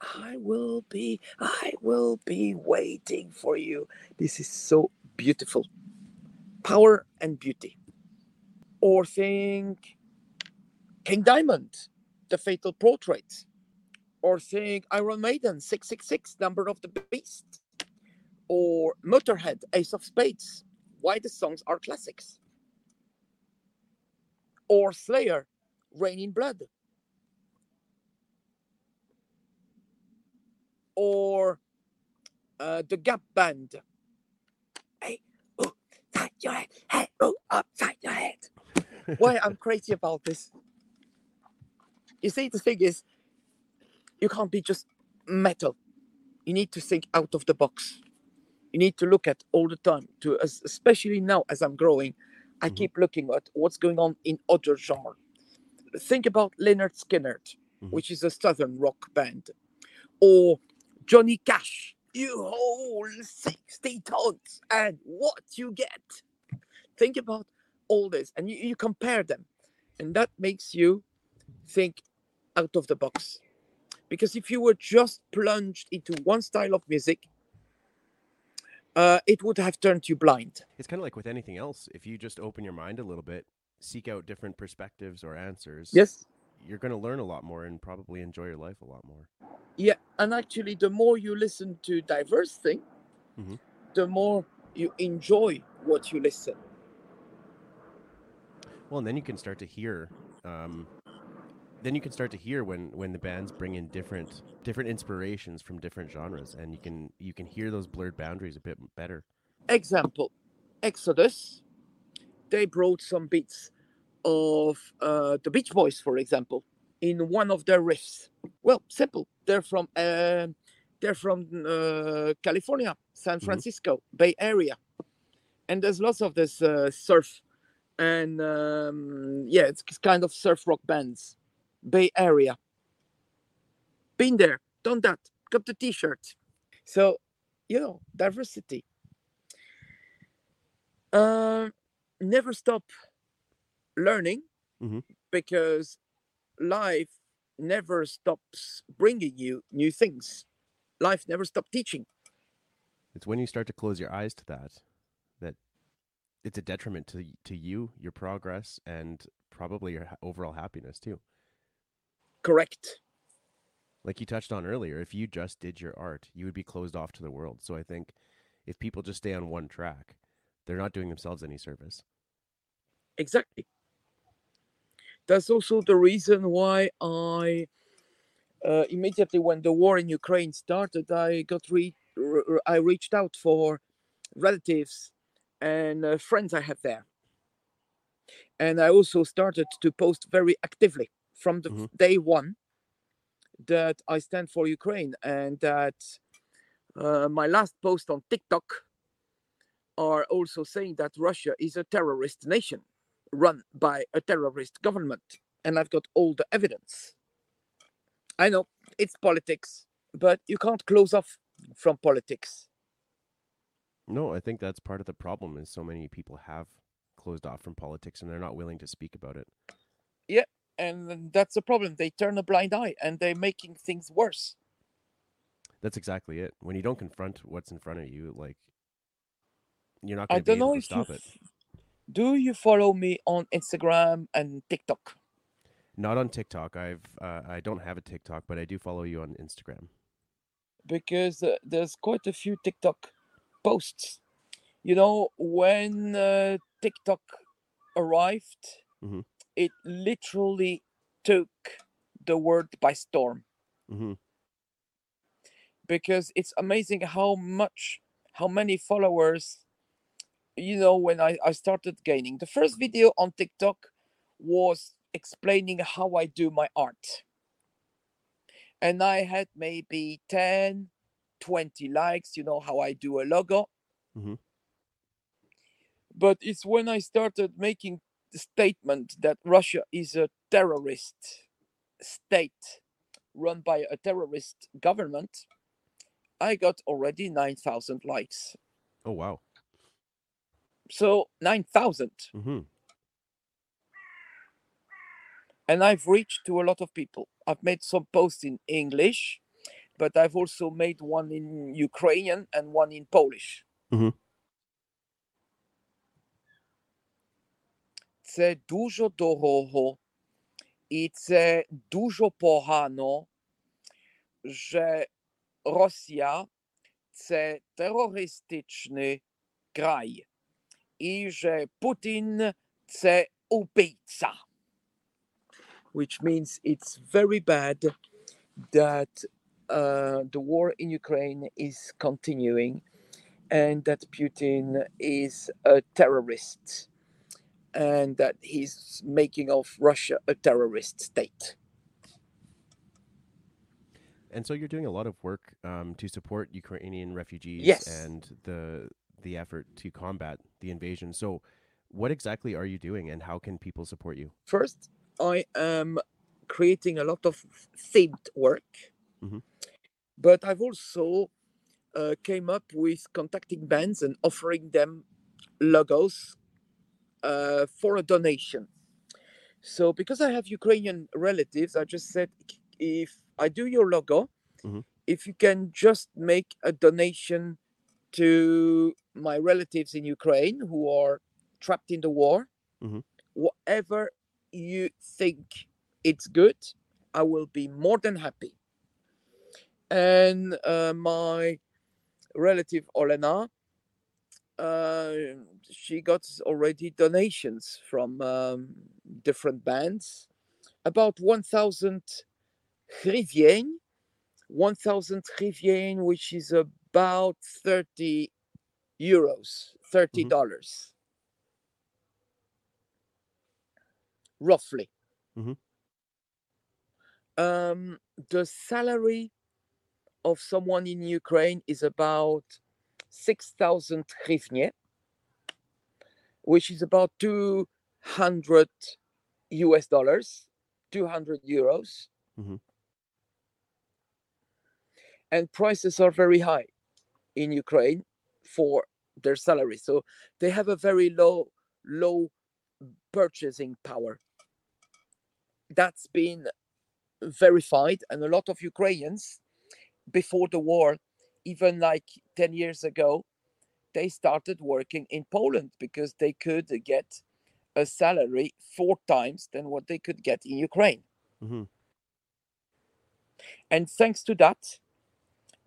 I will be, I will be waiting for you. This is so beautiful. Power and beauty. Or think King Diamond, The Fatal Portrait. Or think Iron Maiden, 666, Number of the Beast. Or Motorhead, Ace of Spades. Why the songs are classics. Or Slayer, Reign in Blood. or uh, the Gap Band. Hey, oh, your head, hey, oh, upside your head. Why I'm crazy about this? You see, the thing is, you can't be just metal. You need to think out of the box. You need to look at all the time. To especially now as I'm growing, I Mhm. keep looking at what's going on in other genre. Think about Lynyrd Skynyrd, Mhm. which is a southern rock band, or Johnny Cash. You hold 60 tons and what you get. Think about all this and you, you compare them. And that makes you think out of the box. Because if you were just plunged into one style of music, uh, it would have turned you blind. It's kind of like with anything else. If you just open your mind a little bit, seek out different perspectives or answers, Yes. you're going to learn a lot more and probably enjoy your life a lot more. Yeah. And actually, the more you listen to diverse thing, Mhm. the more you enjoy what you listen. Well, and then you can start to hear. Um, then you can start to hear when when the bands bring in different different inspirations from different genres, and you can you can hear those blurred boundaries a bit better. example exodus. They brought some bits of uh, the beach boys for example in one of their riffs. Well simple. They're from uh, they're from uh, california san Mhm. francisco bay area. And there's lots of this uh, surf and um, yeah it's kind of surf rock bands bay area been there done that got the t-shirt so you know diversity um, never stop learning Mhm. because life never stops bringing you new things. Life never stops teaching. It's when you start to close your eyes to that that it's a detriment to to you, your progress, and probably your overall happiness too. Correct. Like you touched on earlier, if you just did your art, you would be closed off to the world. So I think if people just stay on one track, they're not doing themselves any service. Exactly. That's also the reason why I uh, immediately when the war in Ukraine started, I got re- r- r- I reached out for relatives and uh, friends I have there, and I also started to post very actively from the Mhm. day one that I stand for Ukraine and that uh, my last post on TikTok are also saying that Russia is a terrorist nation run by a terrorist government. And I've got all the evidence. I know it's politics, but you can't close off from politics. No, I think that's part of the problem is so many people have closed off from politics and they're not willing to speak about it. And that's the problem. They turn a blind eye and they're making things worse. That's exactly it. When you don't confront what's in front of you, like you're not going to be don't know able to if you it. do you follow me on Instagram and TikTok? Not on TikTok. I've uh, I don't have a TikTok, but I do follow you on Instagram. because uh, there's quite a few TikTok posts. You know, when uh, TikTok arrived, Mhm. It literally took the world by storm hmm because it's amazing how much, how many followers, you know, when I, I started gaining. The first video on TikTok was explaining how I do my art. And I had maybe 10, 20 likes, you know, how I do a logo. Mhm. But it's when I started making statement that Russia is a terrorist state run by a terrorist government, I got already 9,000 likes. Oh wow. So 9,000. hmm And I've reached to a lot of people. I've made some posts in English, but I've also made one in Ukrainian and one in Polish. Mhm. Це дуже дорого і це дуже погано, що Росія це терористичний край, і що Путін це убийця. Which means it's very bad that uh, the war in Ukraine is continuing and that Putin is a terrorist and that he's making of Russia a terrorist state. And so you're doing a lot of work um, to support Ukrainian refugees Yes. and the the effort to combat the invasion. So, what exactly are you doing, and how can people support you? First, I am creating a lot of themed work, Mhm. but I've also uh, came up with contacting bands and offering them logos uh, for a donation. So because I have Ukrainian relatives, I just said if I do your logo, Mhm. if you can just make a donation to my relatives in Ukraine who are trapped in the war, Mhm. whatever you think it's good, I will be more than happy. And uh, my relative Olena, she got already donations from um, different bands, about 1,000 hrivien, 1,000 hrivien, which is about 30 euros, $30 roughly. Mhm. Um, the salary of someone in Ukraine is about 6,000 hryvnia, which is about 200 US dollars, 200 euros. Mhm. And prices are very high in Ukraine for their salary. So they have a very low, low purchasing power. That's been verified, and a lot of Ukrainians before the war, even like 10 years ago, they started working in Poland because they could get a salary four times than what they could get in Ukraine. hmm And thanks to that,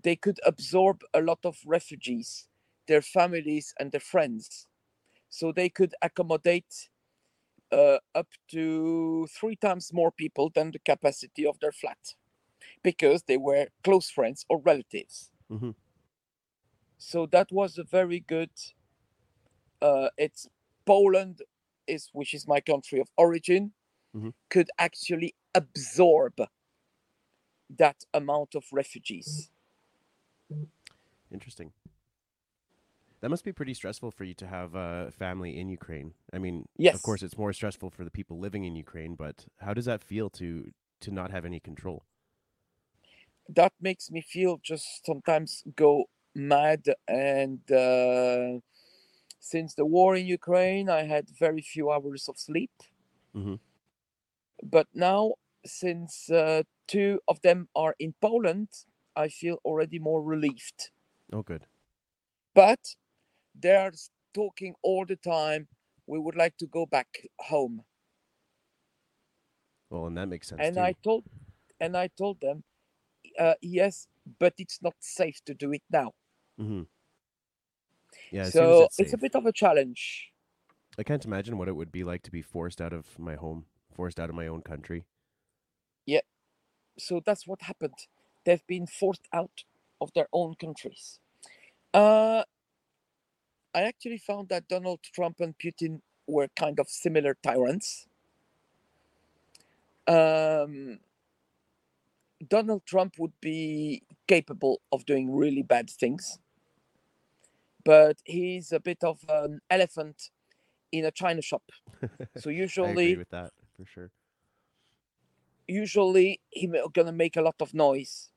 they could absorb a lot of refugees, their families, and their friends. So they could accommodate uh, up to three times more people than the capacity of their flat because they were close friends or relatives. hmm So that was a very good. Uh, it's Poland is which is my country of origin, Mhm. could actually absorb that amount of refugees. Interesting. That must be pretty stressful for you to have a family in Ukraine. I mean, Yes. of course, it's more stressful for the people living in Ukraine. But how does that feel to to not have any control? that makes me feel just sometimes go mad and uh, since the war in ukraine i had very few hours of sleep Mhm. but now since uh, two of them are in poland i feel already more relieved Oh, good. but they are talking all the time we would like to go back home Well, and that makes sense and too. i told and i told them uh, yes but it's not safe to do it now hmm Yeah. As soon as so it's, it's a bit of a challenge I can't imagine what it would be like to be forced out of my home, forced out of my own country. Yeah. So that's what happened. They've been forced out of their own countries. Uh, I actually found that Donald Trump and Putin were kind of similar tyrants. Um, Donald Trump would be capable of doing really bad things, but he's a bit of an elephant in a china shop. So usually, with that for sure. usually he's gonna make a lot of noise,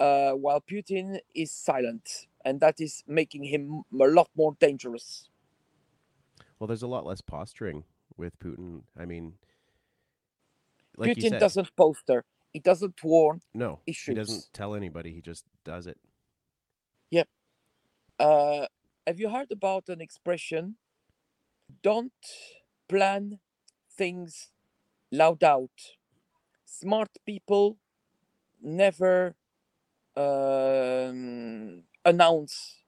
uh, while Putin is silent, and that is making him a lot more dangerous. Well, there's a lot less posturing with Putin. I mean, like Putin said, doesn't poster. He doesn't warn. no, he he doesn't tell anybody. He just does it. Uh, have you heard about an expression? Don't plan things loud out. Smart people never um, announce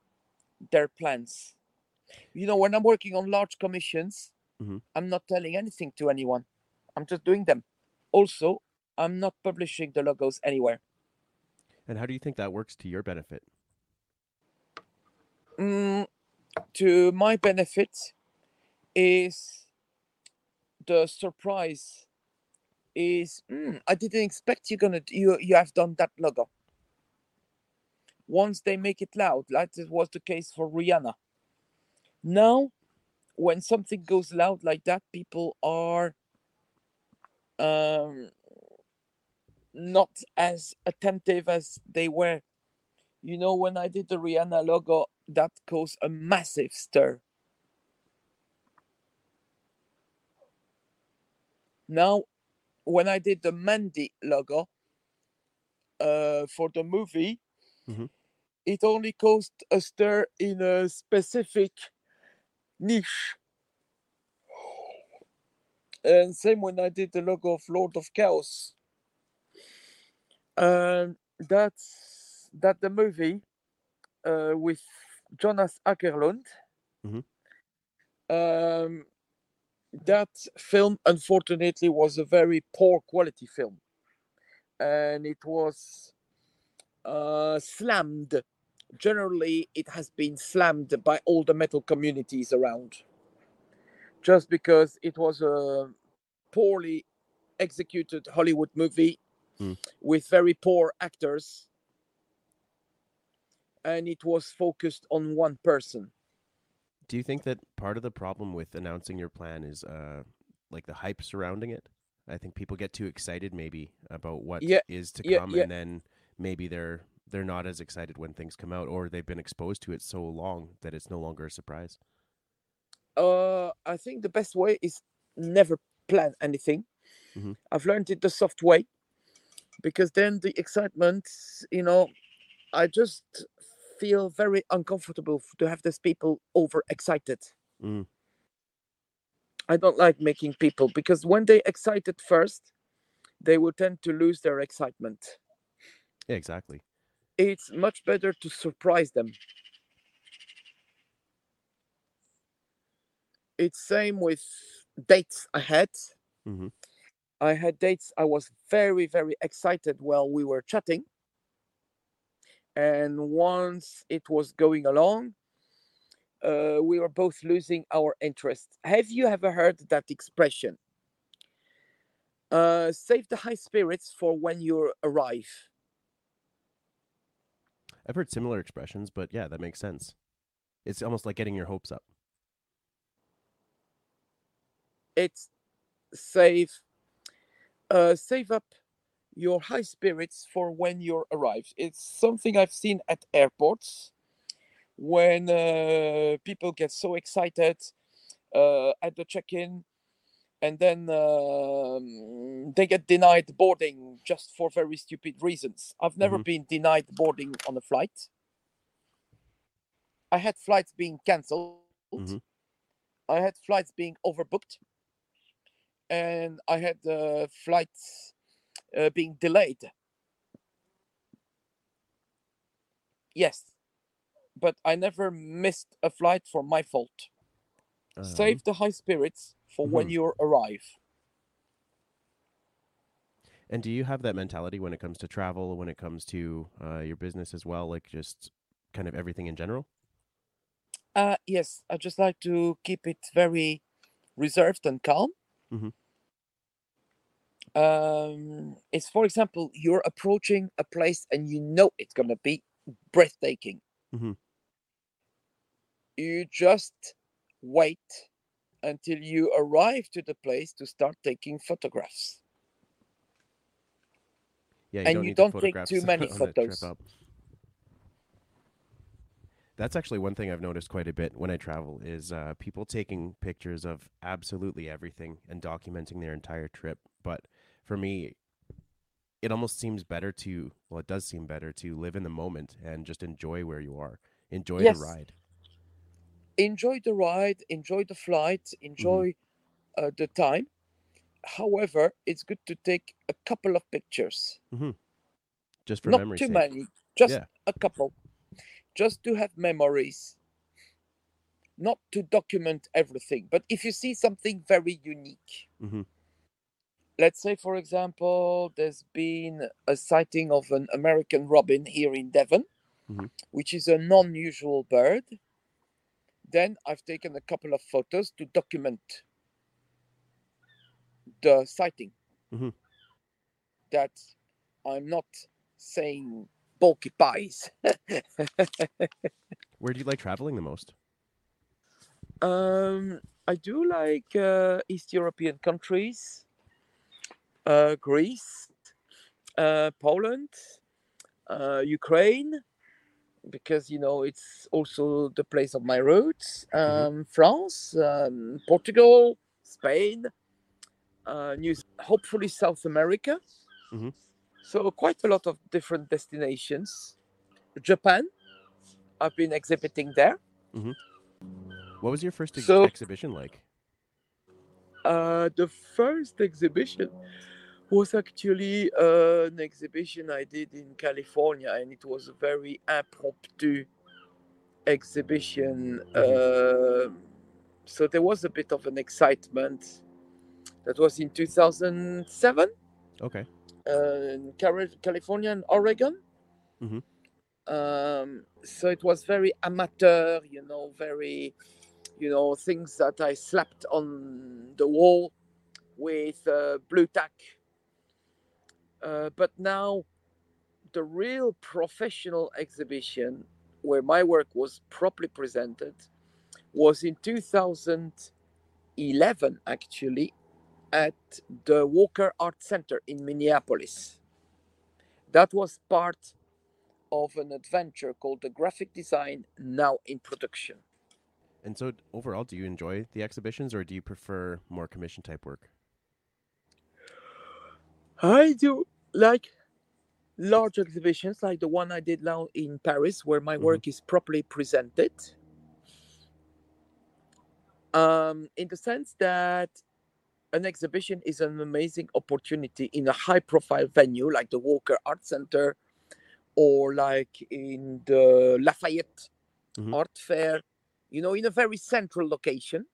their plans. You know, when I'm working on large commissions, Mhm. I'm not telling anything to anyone. I'm just doing them. Also, I'm not publishing the logos anywhere. And how do you think that works to your benefit? Mm, to my benefit is the surprise is mm, I didn't expect you're gonna you you have done that logo. Once they make it loud, like it was the case for Rihanna. Now, when something goes loud like that, people are um, not as attentive as they were. You know, when I did the Rihanna logo, that caused a massive stir. Now, when I did the Mandy logo uh, for the movie, Mhm. it only caused a stir in a specific niche. And same when I did the logo of Lord of Chaos. Um, that's that the movie uh, with Jonas Åkerlund. Mhm. Um, that film, unfortunately, was a very poor quality film, and it was uh, slammed. Generally, it has been slammed by all the metal communities around, just because it was a poorly executed Hollywood movie Mm. with very poor actors and it was focused on one person. Do you think that part of the problem with announcing your plan is uh like the hype surrounding it? I think people get too excited maybe about what is Yeah, to yeah, come yeah. and then maybe they're they're not as excited when things come out or they've been exposed to it so long that it's no longer a surprise. Uh, I think the best way is never plan anything. Mhm. I've learned it the soft way because then the excitement, you know, I just feel very uncomfortable to have these people overexcited. Mm. I don't like making people because when they excited first, they will tend to lose their excitement. Yeah, exactly. It's much better to surprise them. It's same with dates I had. hmm I had dates I was very, very excited while we were chatting. And once it was going along, uh, we were both losing our interest. Have you ever heard that expression? Uh, save the high spirits for when you arrive. I've heard similar expressions, but yeah, that makes sense. It's almost like getting your hopes up. It's save, uh, save up your high spirits for when you arrive. It's something I've seen at airports when uh, people get so excited uh, at the check-in and then um, they get denied boarding just for very stupid reasons. I've never Mhm. been denied boarding on a flight. I had flights being cancelled. Mhm. I had flights being overbooked. And I had uh, flights uh, being delayed. Yes, but I never missed a flight for my fault. Um, Save the high spirits for when Mhm. you arrive. And do you have that mentality when it comes to travel, when it comes to uh, your business as well, like just kind of everything in general? Uh, yes, I just like to keep it very reserved and calm. Mhm. Um, it's for example, you're approaching a place and you know it's gonna be breathtaking. Mhm. You just wait until you arrive to the place to start taking photographs. Yeah, And don't you don't take too many on the trip photos. That's actually one thing I've noticed quite a bit when I travel is uh, people taking pictures of absolutely everything and documenting their entire trip. But for me, it almost seems better to well, it does seem better to live in the moment and just enjoy where you are, enjoy Yes. the ride. enjoy the ride, enjoy the flight, Mm-hmm. enjoy uh, the time. However, it's good to take a couple of pictures, Just for memories. not too sake. many, just Yeah. a couple, just to have memories, not to document everything. But if you see something very unique, Mhm. Let's say, for example, there's been a sighting of an American robin here in Devon, Mhm. which is a non usual bird. Then I've taken a couple of photos to document the sighting. Mhm. That I'm not saying bulky pies. Where do you like traveling the most? Um, I do like uh, East European countries, Greece, uh, Poland, uh, Ukraine, because you know it's also the place of my roots. Um, France, um, Portugal, Spain, uh, New, hopefully South America. Mhm. So quite a lot of different destinations. Japan, I've been exhibiting there. What was your first ex- So- exhibition like? Uh, the first exhibition was actually uh, an exhibition I did in California, and it was a very impromptu exhibition. Uh, so there was a bit of an excitement. That was in 2007 Okay. uh, in California and Oregon. Mhm. Um, so it was very amateur, you know, very, you know, things that I slapped on the wall with uh, blue tack. Uh, but now, the real professional exhibition where my work was properly presented was in 2011, actually, at the Walker Art Center in Minneapolis. That was part of an adventure called the graphic design now in production. And so, overall, do you enjoy the exhibitions or do you prefer more commission type work? I do like large exhibitions like the one I did now in Paris, where my Mhm. work is properly presented. Um, in the sense that an exhibition is an amazing opportunity in a high profile venue like the Walker Art Center or like in the Lafayette Mhm. Art Fair, you know, in a very central location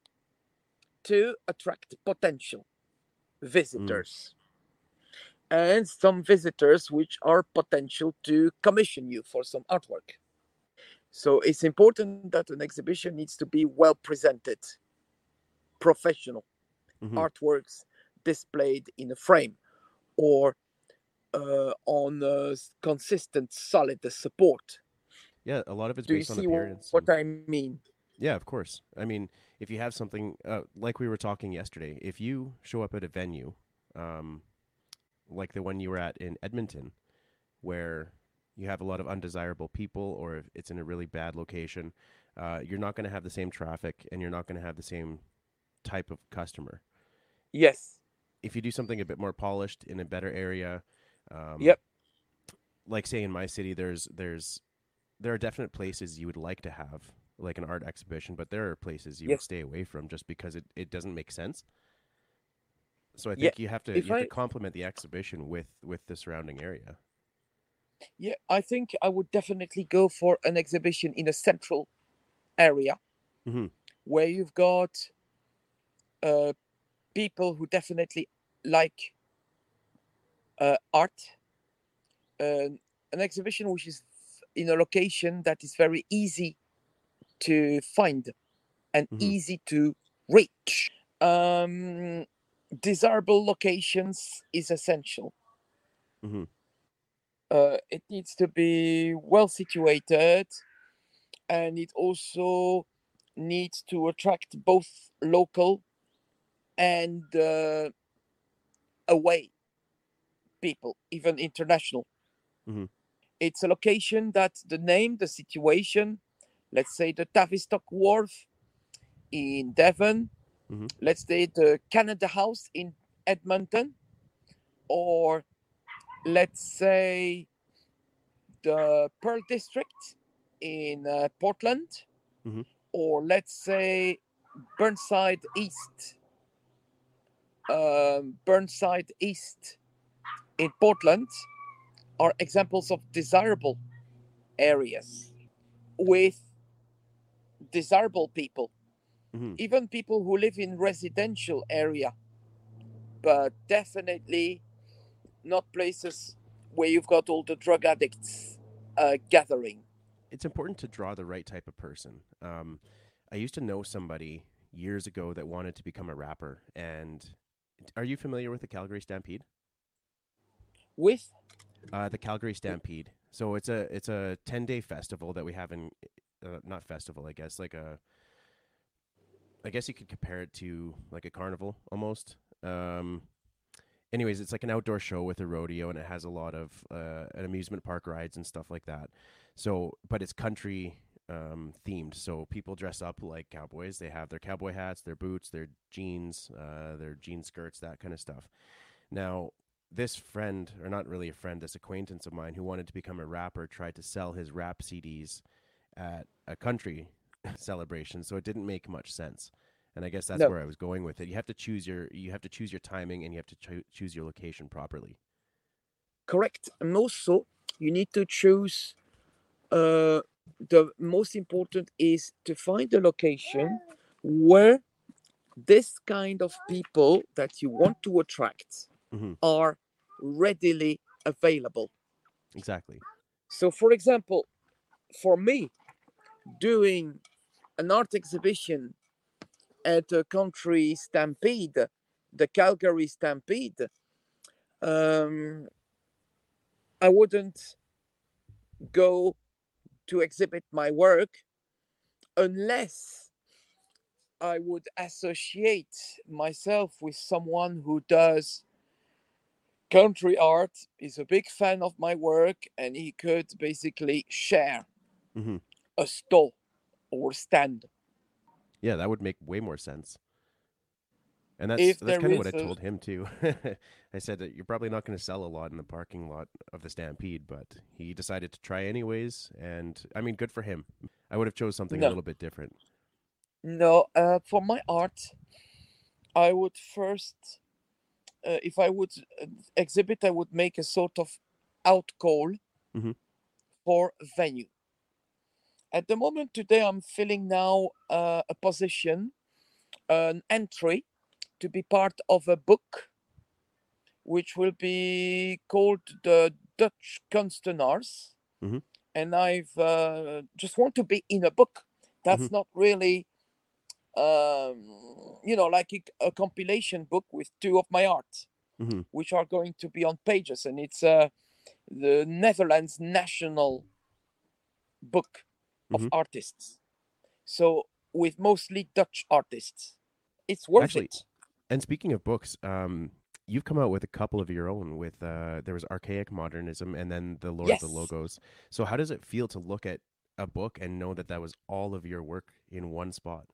to attract potential visitors and some visitors which are potential to commission you for some artwork. So it's important that an exhibition needs to be well presented, professional Mhm. artworks displayed in a frame or uh, on a consistent, solid support. Yeah, a lot of it's Do you based on see appearance. what and- I mean? Yeah, of course. I mean, if you have something uh, like we were talking yesterday, if you show up at a venue, um, like the one you were at in Edmonton, where you have a lot of undesirable people, or if it's in a really bad location, uh, you're not going to have the same traffic, and you're not going to have the same type of customer. Yes. If you do something a bit more polished in a better area, um, Yep. Like say in my city, there's there's there are definite places you would like to have like an art exhibition, but there are places you would stay away from just because it, it doesn't make sense. So I Yeah, think you have to you have I- to complement the exhibition with with the surrounding area. Yeah, I think I would definitely go for an exhibition in a central area Mhm. where you've got uh, people who definitely like uh, art. Uh, an exhibition which is in a location that is very easy to find and Mhm. easy to reach. Um, desirable locations is essential. Mhm. Uh, it needs to be well situated and it also needs to attract both local and uh, away people, even international. Mhm. It's a location that the name, the situation, let's say the Tavistock Wharf in Devon, Mhm. let's say the Canada House in Edmonton, or let's say the Pearl District in uh, Portland, Mhm. or let's say Burnside East, um, Burnside East in Portland are examples of desirable areas with desirable people, Mhm. even people who live in residential area, but definitely not places where you've got all the drug addicts uh, gathering. It's important to draw the right type of person. Um, I used to know somebody years ago that wanted to become a rapper. And are you familiar with the Calgary Stampede? With Uh, the Calgary Stampede. So it's a it's a ten day festival that we have in uh, not festival, I guess, like a. I guess you could compare it to like a carnival almost. Um, anyways, it's like an outdoor show with a rodeo, and it has a lot of uh, an amusement park rides and stuff like that. So, but it's country um, themed. So people dress up like cowboys. They have their cowboy hats, their boots, their jeans, uh, their jean skirts, that kind of stuff. Now, this friend, or not really a friend, this acquaintance of mine who wanted to become a rapper, tried to sell his rap CDs at a country celebration, so it didn't make much sense. And I guess that's No. where I was going with it. You have to choose your you have to choose your timing and you have to cho- choose your location properly. correct, and also you need to choose. Uh, the most important is to find the location where this kind of people that you want to attract Mhm. are readily available. Exactly. So, for example, for me, doing an art exhibition at a country stampede, the Calgary Stampede, um, I wouldn't go to exhibit my work unless I would associate myself with someone who does country art, is a big fan of my work, and he could basically share Mhm. a stall or stand. Yeah, that would make way more sense. And that's If that's kind of what is I a- told him too. I said that you're probably not going to sell a lot in the parking lot of the Stampede, but he decided to try anyways. And I mean, good for him. I would have chose something No. a little bit different. No, uh, for my art, I would first, uh, if I would uh, exhibit, I would make a sort of out call Mhm. for venue. At the moment today, I'm filling now uh, a position, an entry to be part of a book, which will be called the Dutch Kunstenaars. Mhm. And I've uh, just want to be in a book. That's not really um, you know, like a, a compilation book with two of my art, Mhm. which are going to be on pages, and it's uh, the Netherlands national book of Mhm. artists. So with mostly Dutch artists, it's worth Actually, it. And speaking of books, um, you've come out with a couple of your own. With uh, there was archaic modernism, and then the Lord of the Logos. So how does it feel to look at a book and know that that was all of your work in one spot?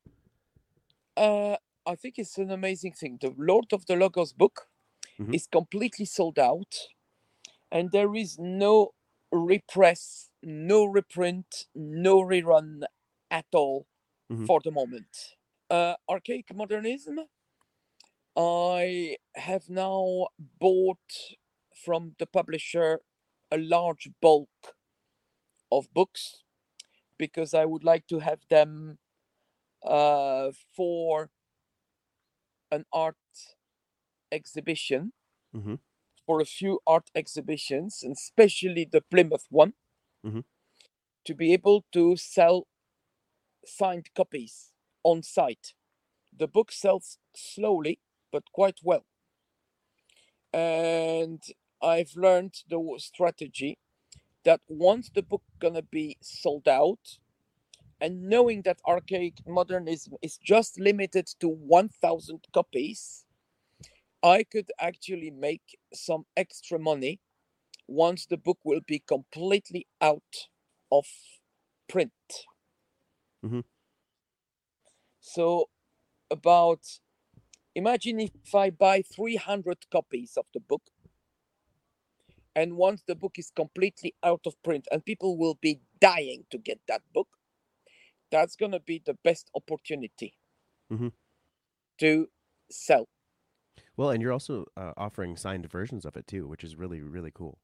Uh, I think it's an amazing thing. The Lord of the Logos book Mhm. is completely sold out, and there is no repress, no reprint, no rerun at all Mhm. for the moment. Uh, archaic modernism, I have now bought from the publisher a large bulk of books because I would like to have them uh, for an art exhibition Mhm. for a few art exhibitions, and especially the Plymouth one, Mhm. to be able to sell signed copies on site. The book sells slowly but quite well. And I've learned the strategy that once the book gonna be sold out, and knowing that archaic modernism is just limited to 1000 copies i could actually make some extra money once the book will be completely out of print Mhm. so about imagine if i buy 300 copies of the book and once the book is completely out of print and people will be dying to get that book that's going to be the best opportunity Mhm. to sell. Well, and you're also uh, offering signed versions of it too, which is really really cool.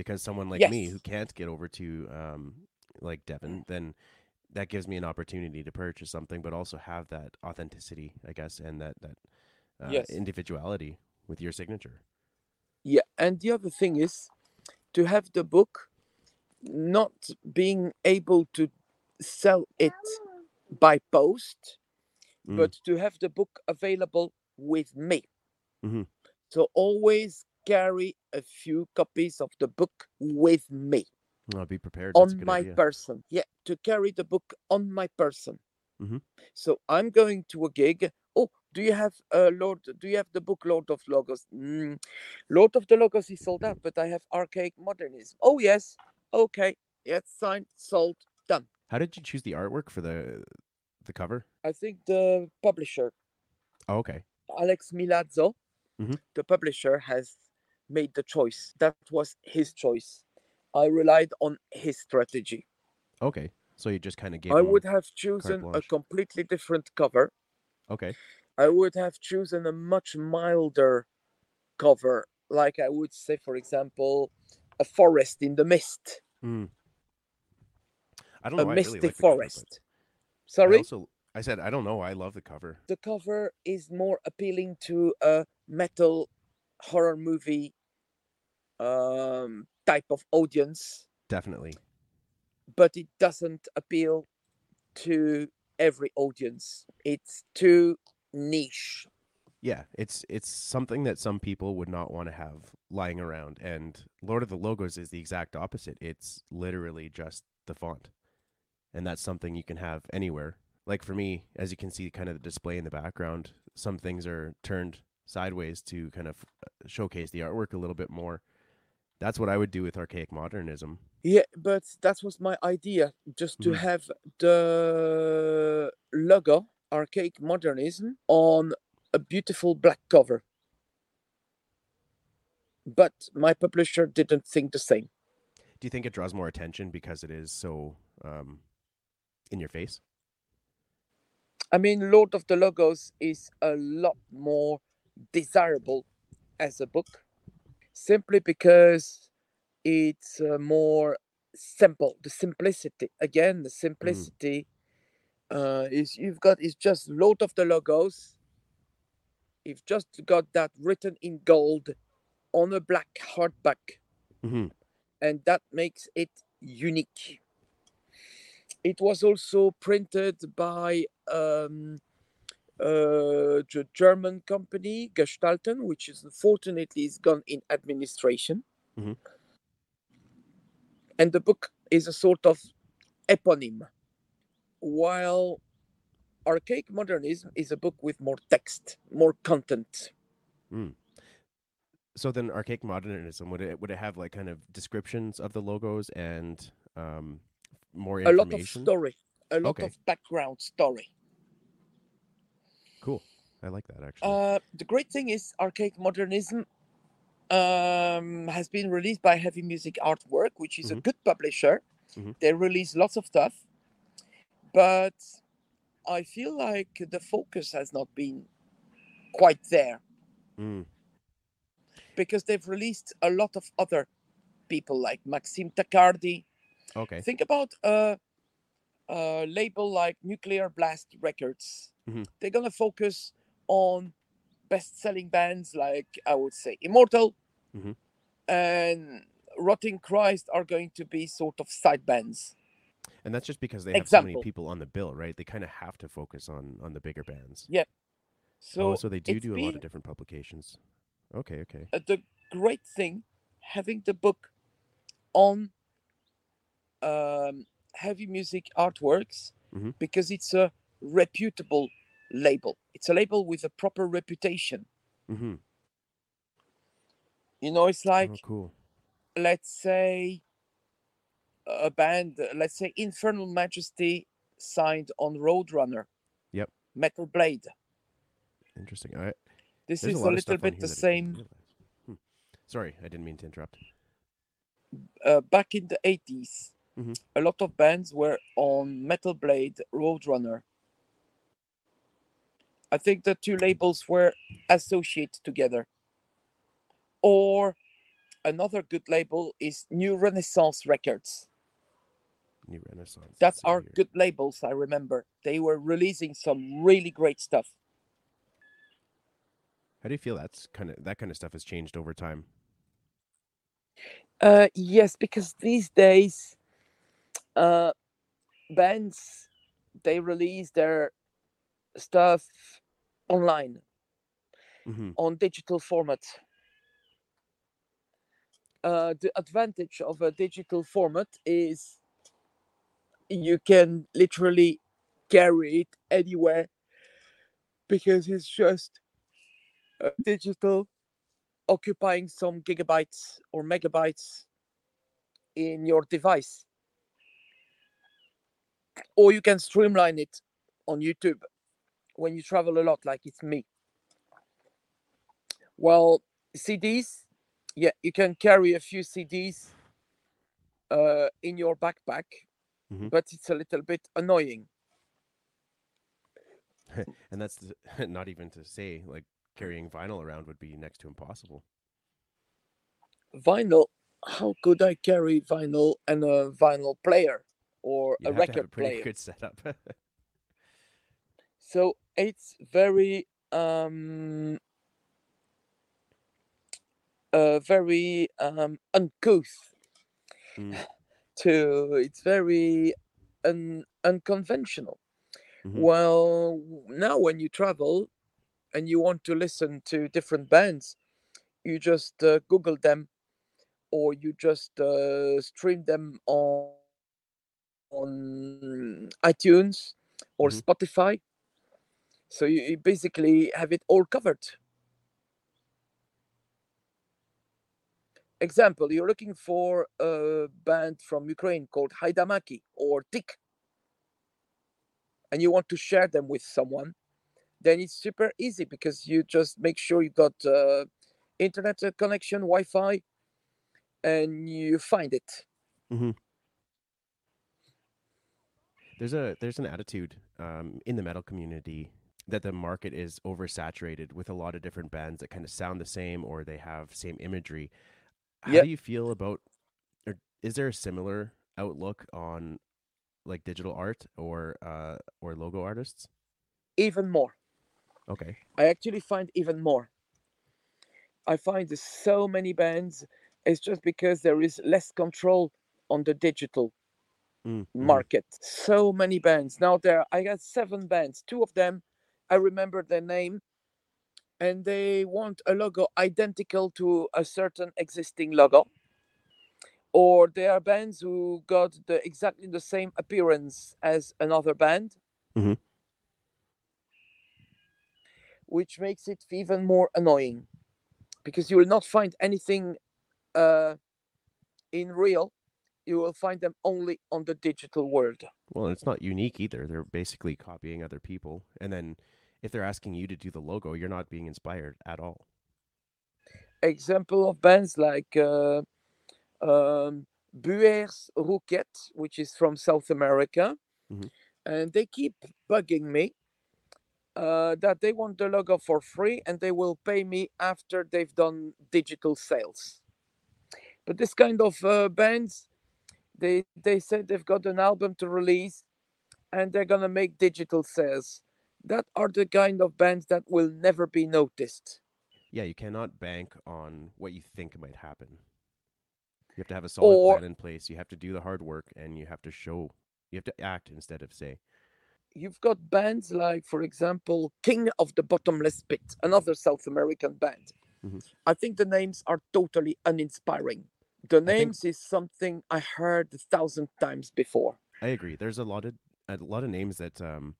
Because someone like me who can't get over to um, like Devon, then that gives me an opportunity to purchase something, but also have that authenticity, I guess, and that that uh, Yes. individuality with your signature. Yeah, and the other thing is to have the book not being able to sell it by post, Mm. but to have the book available with me. Mhm. So always carry a few copies of the book with me I'll be prepared. That's on my idea. person. Yeah, to carry the book on my person. Mhm. So I'm going to a gig. Oh, do you have uh, Lord? Do you have the book Lord of Logos? Mm, Lord of the Logos is sold out, but I have Archaic Modernism. Oh yes, okay, yes, signed, sold, done. How did you choose the artwork for the the cover? I think the publisher Oh, okay. Alex Milas, Mhm. the publisher, has made the choice. That was his choice. I relied on his strategy. Okay. So you just kind of gave. I would have chosen a completely different cover. Okay. I would have chosen a much milder cover, like I would say, for example, a forest in the mist, Mm. I don't a know. why I really misty like the cover, forest. I Sorry, also, I said I don't know. I love the cover. the cover is more appealing to a metal horror movie um, type of audience, Definitely. but it doesn't appeal to every audience. It's too niche. Yeah, it's it's something that some people would not want to have lying around, and Lord of the Logos is the exact opposite. It's literally just the font, and that's something you can have anywhere. Like for me, as you can see, kind of the display in the background, some things are turned sideways to kind of uh, showcase the artwork a little bit more. That's what I would do with archaic modernism. Yeah, but that was my idea, just to Mhm. have the logo, archaic modernism, on a beautiful black cover. But my publisher didn't think the same. Do you think it draws more attention because it is so um, in your face? I mean, Lord of the Logos is a lot more desirable as a book, simply because it's uh, more simple. The simplicity, again, the simplicity uh, is you've got is just Lord of the Logos. You've just got that written in gold on a black hardback Mm-hmm. and that makes it unique. It was also printed by um, uh, the German company Gestalten, which is unfortunately is gone in administration. Mhm. And the book is a sort of eponym, while Archaic Modernism is a book with more text, more content. So then, archaic modernism would it would it have like kind of descriptions of the logos and um, more a lot of story, a lot Okay. of background story. Cool. I like that actually. Uh, the great thing is archaic modernism um, has been released by Heavy Music Artwork, which is a Mhm. good publisher. Mhm. They release lots of stuff, but I feel like the focus has not been quite there Mm, because they've released a lot of other people like Maxime Taccardi. okay. Think about a, a label like Nuclear Blast Records. Mhm. They're gonna focus on best-selling bands like I would say Immortal Mhm. and Rotting Christ are going to be sort of side bands. And that's just because they have so many people on the bill, right? They kind of have to focus on on the bigger bands. So, oh, so they do do a lot of different publications. Okay, okay. uh, the great thing having the book on um, heavy music artworks Mhm. because it's a reputable label. It's a label with a proper reputation. Mm-hmm. You know, it's like oh, cool. let's say a band, let's say Infernal Majesty signed on Roadrunner. Yep. Metal Blade. Interesting. All right. This There's is a a, little bit the that I didn't same. Hmm. Sorry, I didn't mean to interrupt. Uh, back in the 80s, Mhm. a lot of bands were on Metal Blade, Roadrunner. I think the two labels were associated together. Or another good label is New Renaissance Records. New Renaissance. That's let's see are here. good labels, I remember. They were releasing some really great stuff. How do you feel that's kind of that kind of stuff has changed over time? Uh, yes, because these days, uh, bands they release their stuff online Mm-hmm. on digital format. Uh, the advantage of a digital format is you can literally carry it anywhere because it's just digital occupying some gigabytes or megabytes in your device or you can streamline it on youtube when you travel a lot like it's me well cds yeah you can carry a few cds uh, in your backpack Mhm. but it's a little bit annoying And that's the, not even to say like carrying vinyl around would be next to impossible. vinyl how could i carry vinyl and a vinyl player or You a have to have record a pretty player good setup. so it's very um uh, very um uncouth Mm. to it's very un, unconventional Mhm. well now when you travel and you want to listen to different bands you just uh, google them or you just uh, stream them on on itunes or Mhm. spotify so you, you basically have it all covered. Example you're looking for a band from ukraine called Haidamaky or tik. And you want to share them with someone then it's super easy because you just make sure you got uh, internet connection wi-fi and you find it. There's a there's an attitude um, in the metal community that the market is oversaturated with a lot of different bands that kind of sound the same or they have same imagery. How Yep. do you feel about or is there a similar outlook on like digital art or uh or logo artists? even more Okay. I actually find even more. I find there's so many bands. It's just because there is less control on the digital Mm, mhm. market. So many bands now. There, I got seven bands. Two of them, I remember their name, and they want a logo identical to a certain existing logo. Or there are bands who got the exactly the same appearance as another band. Mhm. which makes it even more annoying because you will not find anything uh, in real you will find them only on the digital world Well, it's not unique either. They're basically copying other people and then if they're asking you to do the logo, you're not being inspired at all. example of bands like uh, um, Buers Rouquet, which is from South America, Mhm. and they keep bugging me uh, that they want the logo for free and they will pay me after they've done digital sales. But this kind of uh, bands, they they said they've got an album to release, and they're gonna make digital sales. That are the kind of bands that will never be noticed. Yeah, you cannot bank on what you think might happen. You have to have a solid Or- plan in place. You have to do the hard work and you have to show, you have to act instead of say. You've got bands like, for example, King of the Bottomless Pit, another South American band. Mhm. I think the names are totally uninspiring. The think- names is something I heard a thousand times before. I agree. There's a lot of a lot of names that um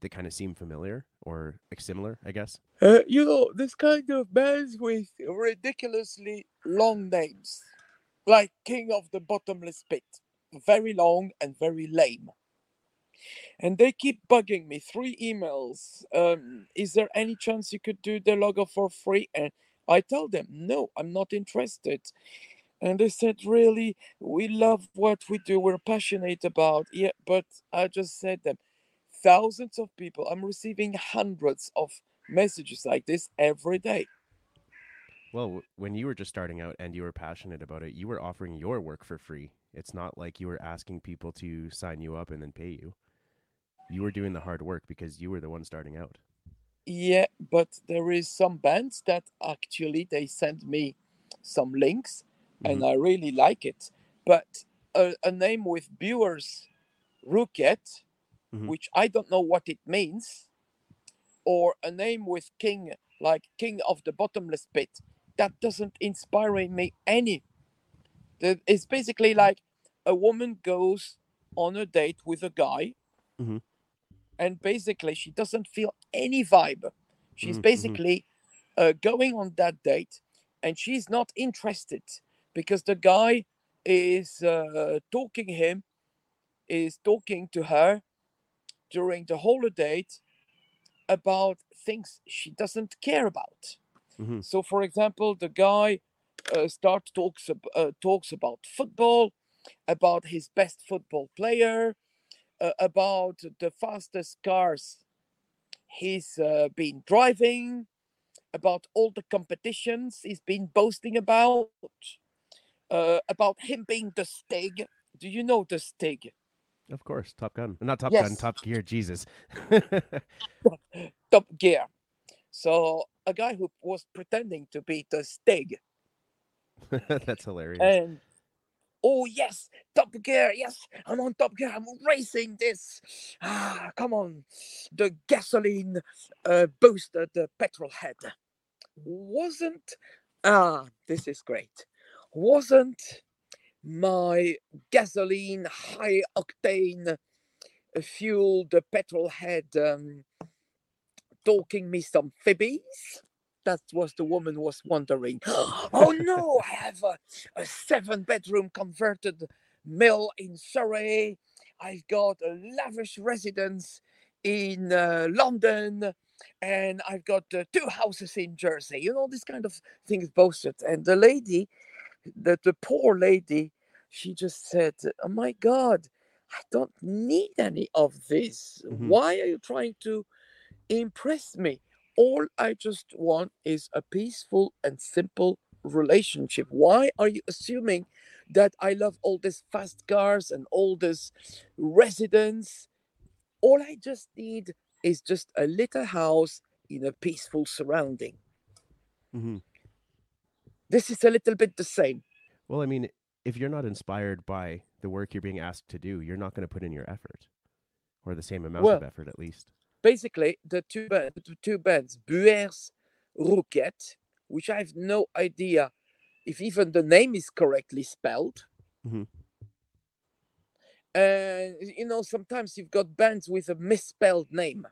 that kind of seem familiar or like similar, I guess. Uh, you know, this kind of bands with ridiculously long names, like King of the Bottomless Pit, very long and very lame. And they keep bugging me. Three emails. Um, is there any chance you could do the logo for free? And I tell them, no, I'm not interested. And they said, really, we love what we do. We're passionate about. Yeah, but I just said them, thousands of people. I'm receiving hundreds of messages like this every day. Well, when you were just starting out and you were passionate about it, you were offering your work for free. It's not like you were asking people to sign you up and then pay you. You were doing the hard work because you were the one starting out. Yeah, but there is some bands that actually they send me some links and mm-hmm. I really like it. But a, a name with viewers Rookette, Mhm. which I don't know what it means, or a name with King like King of the Bottomless Pit, that doesn't inspire me any. It's basically like a woman goes on a date with a guy, Mhm. and basically she doesn't feel any vibe. She's Mhm, mhm. basically uh, going on that date, and she's not interested because the guy is uh, talking him, is talking to her during the whole date about things she doesn't care about. Mhm. So, for example, the guy uh, start talks uh, talks about football, about his best football player, uh, about the fastest cars he's uh, been driving, about all the competitions he's been boasting about, uh, about him being the Stig. Do you know the Stig? Of course, Top Gun. Not Top Gun, Top Gear, Jesus. Top Gear. So a guy who was pretending to be the Stig, That's hilarious. and oh yes, Top Gear, yes, I'm on Top Gear, I'm racing this. Ah, come on, the gasoline uh, booster, the petrol head, wasn't. Ah, this is great. Wasn't my gasoline high octane fuel, the petrol head, um, talking me some fibbies? That was the woman was wondering. oh no, I have a, a seven bedroom converted mill in Surrey. I've got a lavish residence in uh, London. And I've got uh, two houses in Jersey. You know, this kind of things boasted. And the lady, the, the poor lady, she just said, Oh my God, I don't need any of this. Mhm. Why are you trying to impress me? All I just want is a peaceful and simple relationship. Why are you assuming that I love all these fast cars and all this residence? All I just need is just a little house in a peaceful surrounding. Mm-hmm. This is a little bit the same. Well, I mean, if you're not inspired by the work you're being asked to do, you're not going to put in your effort or the same amount of effort at least. basically the two the two bands Buers Roquette, which I have no idea if even the name is correctly spelled. Mm-hmm. And you know, sometimes you've got bands with a misspelled name,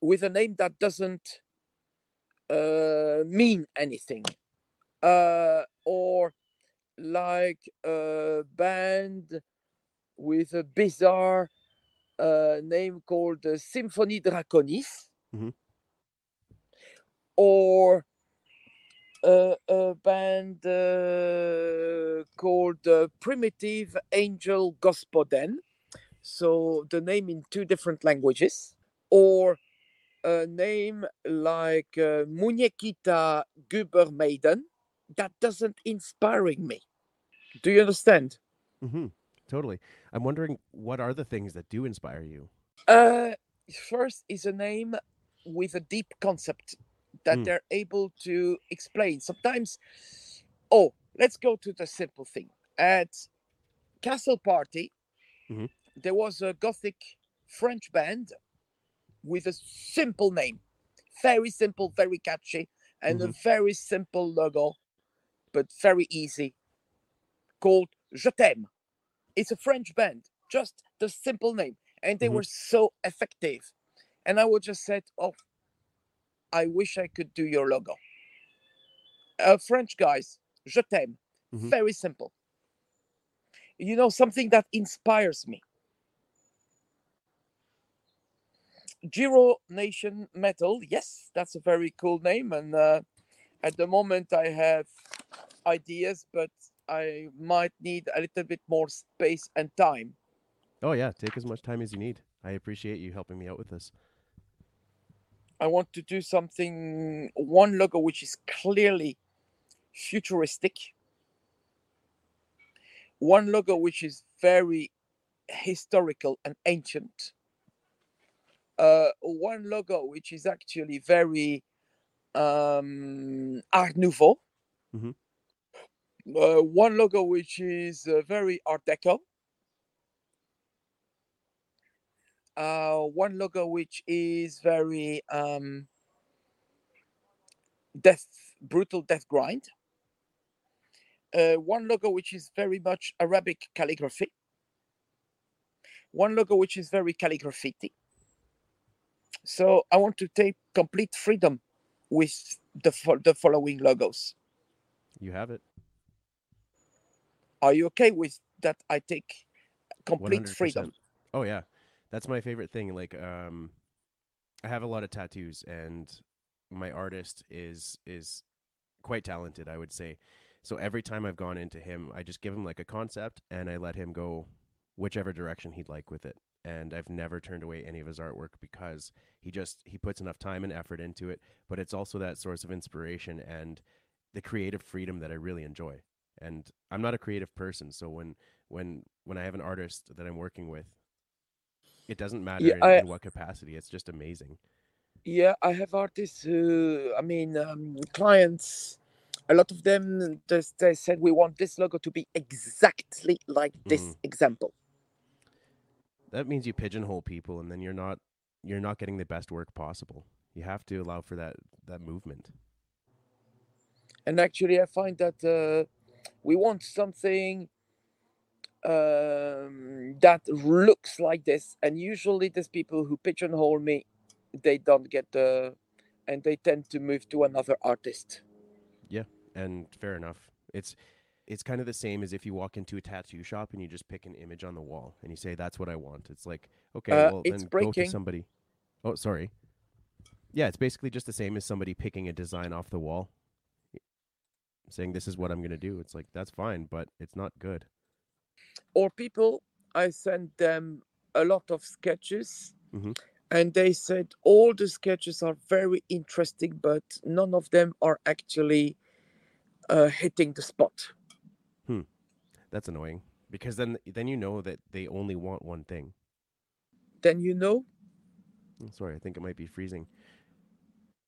with a name that doesn't uh, mean anything, uh, or like a band with a bizarre uh, name called uh, Symphonie Draconis, Mhm. or uh, a band uh, called uh, Primitive Angel Gospoden. So the name in two different languages, or a name like uh, Muñequita Gubermaiden. That doesn't inspiring me. Do you understand? hmm Totally. I'm wondering what are the things that do inspire you? Uh, first is a name with a deep concept that Mm. they're able to explain. Sometimes, oh, let's go to the simple thing. At Castle Party, Mhm. there was a Gothic French band with a simple name, very simple, very catchy, and a very simple logo, but very easy, called Je t'aime. It's a French band, just the simple name, and they Mhm. were so effective. And I would just said, "Oh, I wish I could do your logo." Uh, French guys, Je t'aime, Mhm. very simple. You know something that inspires me. Giro Nation Metal, yes, that's a very cool name, and uh, at the moment I have ideas, but I might need a little bit more space and time. Oh yeah, take as much time as you need. I appreciate you helping me out with this. I want to do something, one logo which is clearly futuristic, one logo which is very historical and ancient, uh, one logo which is actually very um, Art Nouveau, Mhm. Uh, one logo which is uh, very Art Deco, uh, one logo which is very um, death, brutal death grind. Uh, one logo which is very much Arabic calligraphy. One logo which is very calligraphy. So I want to take complete freedom with the fo- the following logos. You have it. Are you okay with that? I take complete 100%. freedom. Oh yeah, that's my favorite thing. Like, um, I have a lot of tattoos, and my artist is is quite talented, I would say. So every time I've gone into him, I just give him like a concept, and I let him go whichever direction he'd like with it. And I've never turned away any of his artwork because he just he puts enough time and effort into it. But it's also that source of inspiration and the creative freedom that I really enjoy. And I'm not a creative person, so when when when I have an artist that I'm working with, it doesn't matter Yeah, in, I- in what capacity. It's just amazing. Yeah, I have artists who, I mean, um, clients. A lot of them just they said we want this logo to be exactly like this Mhm. example. That means you pigeonhole people, and then you're not you're not getting the best work possible. You have to allow for that that movement. And actually, I find that uh, we want something um, that looks like this. And usually, there's people who pigeonhole me. They don't get the, and they tend to move to another artist. Yeah, and fair enough. It's it's kind of the same as if you walk into a tattoo shop and you just pick an image on the wall and you say that's what I want. It's like okay, Uh, well then go to somebody. Oh, sorry. Yeah, it's basically just the same as somebody picking a design off the wall, saying this is what I'm gonna do. It's like that's fine, but it's not good. or people i send them a lot of sketches Mhm. and they said all the sketches are very interesting but none of them are actually uh, hitting the spot Hmm, That's annoying because then then you know that they only want one thing. then you know Oh, Sorry, I think it might be freezing.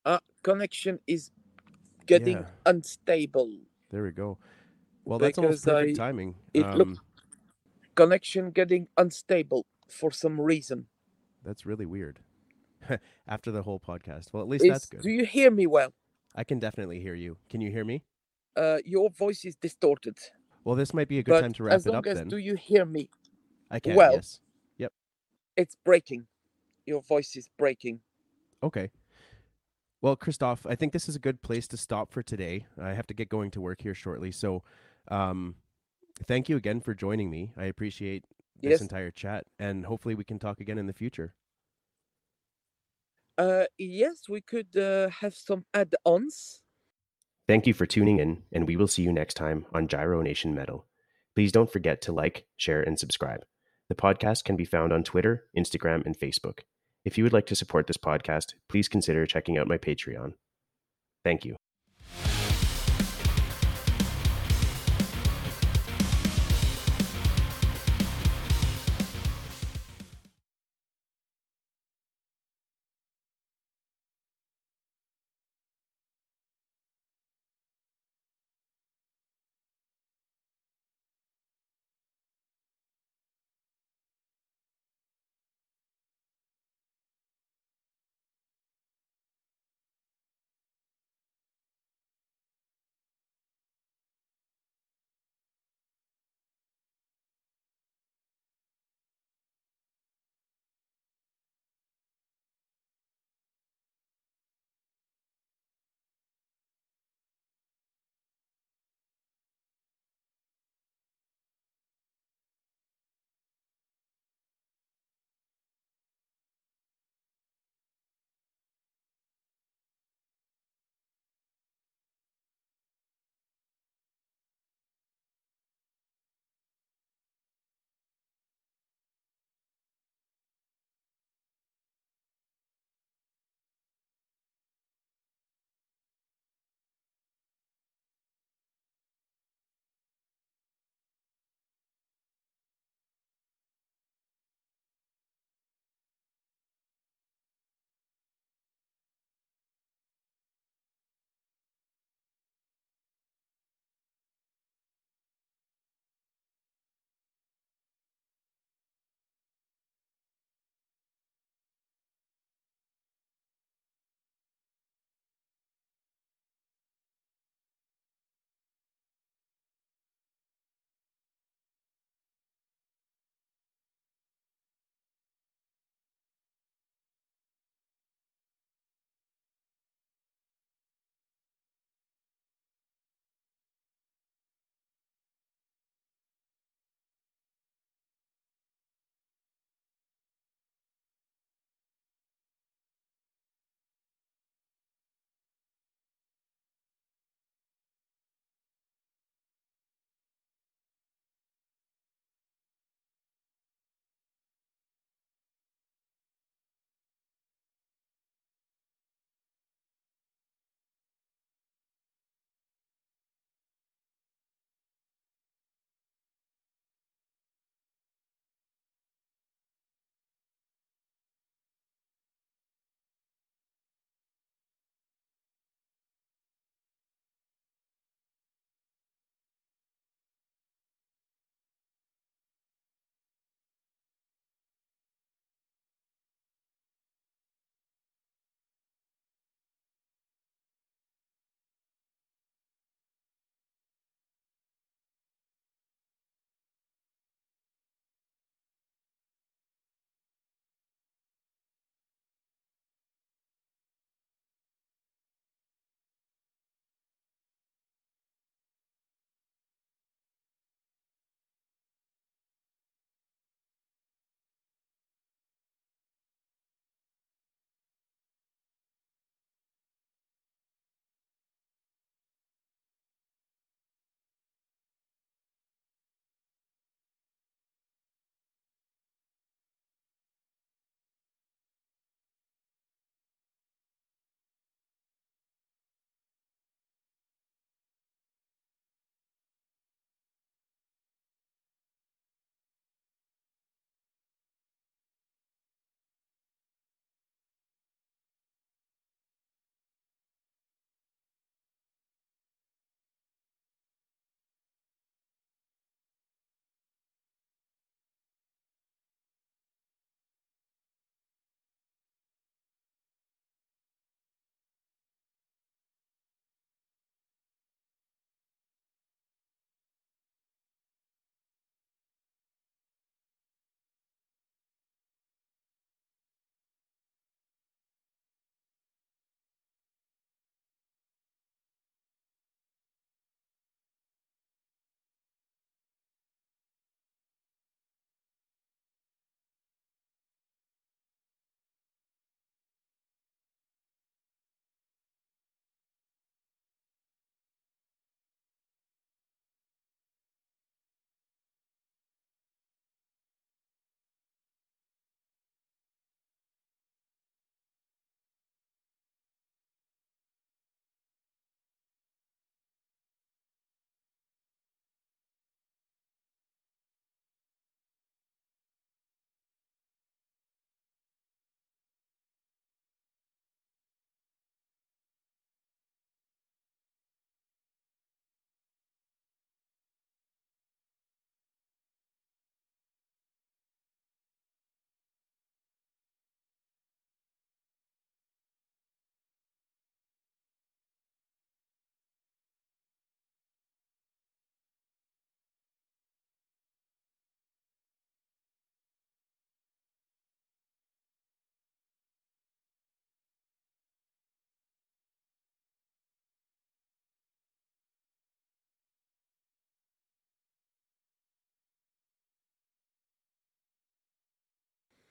uh, connection is getting Yeah. unstable There we go. Well, that's almost perfect I- timing. it um, connection getting unstable for some reason That's really weird. After the whole podcast. Well, at least that's good. do you hear me well I can definitely hear you. Can you hear me? uh, your voice is distorted Well, this might be a good but time to wrap as it long up as then. do you hear me I can. well- yes. Yep. It's breaking your voice is breaking Okay. Well, Christophe, I think this is a good place to stop for today. I have to get going to work here shortly. So, um, thank you again for joining me. I appreciate this Yes. entire chat, and hopefully we can talk again in the future. Uh, yes, we could uh, have some add-ons. Thank you for tuning in, and we will see you next time on Giro Nation Metal. Please don't forget to like, share, and subscribe. The podcast can be found on Twitter, Instagram, and Facebook. If you would like to support this podcast, please consider checking out my Patreon. Thank you.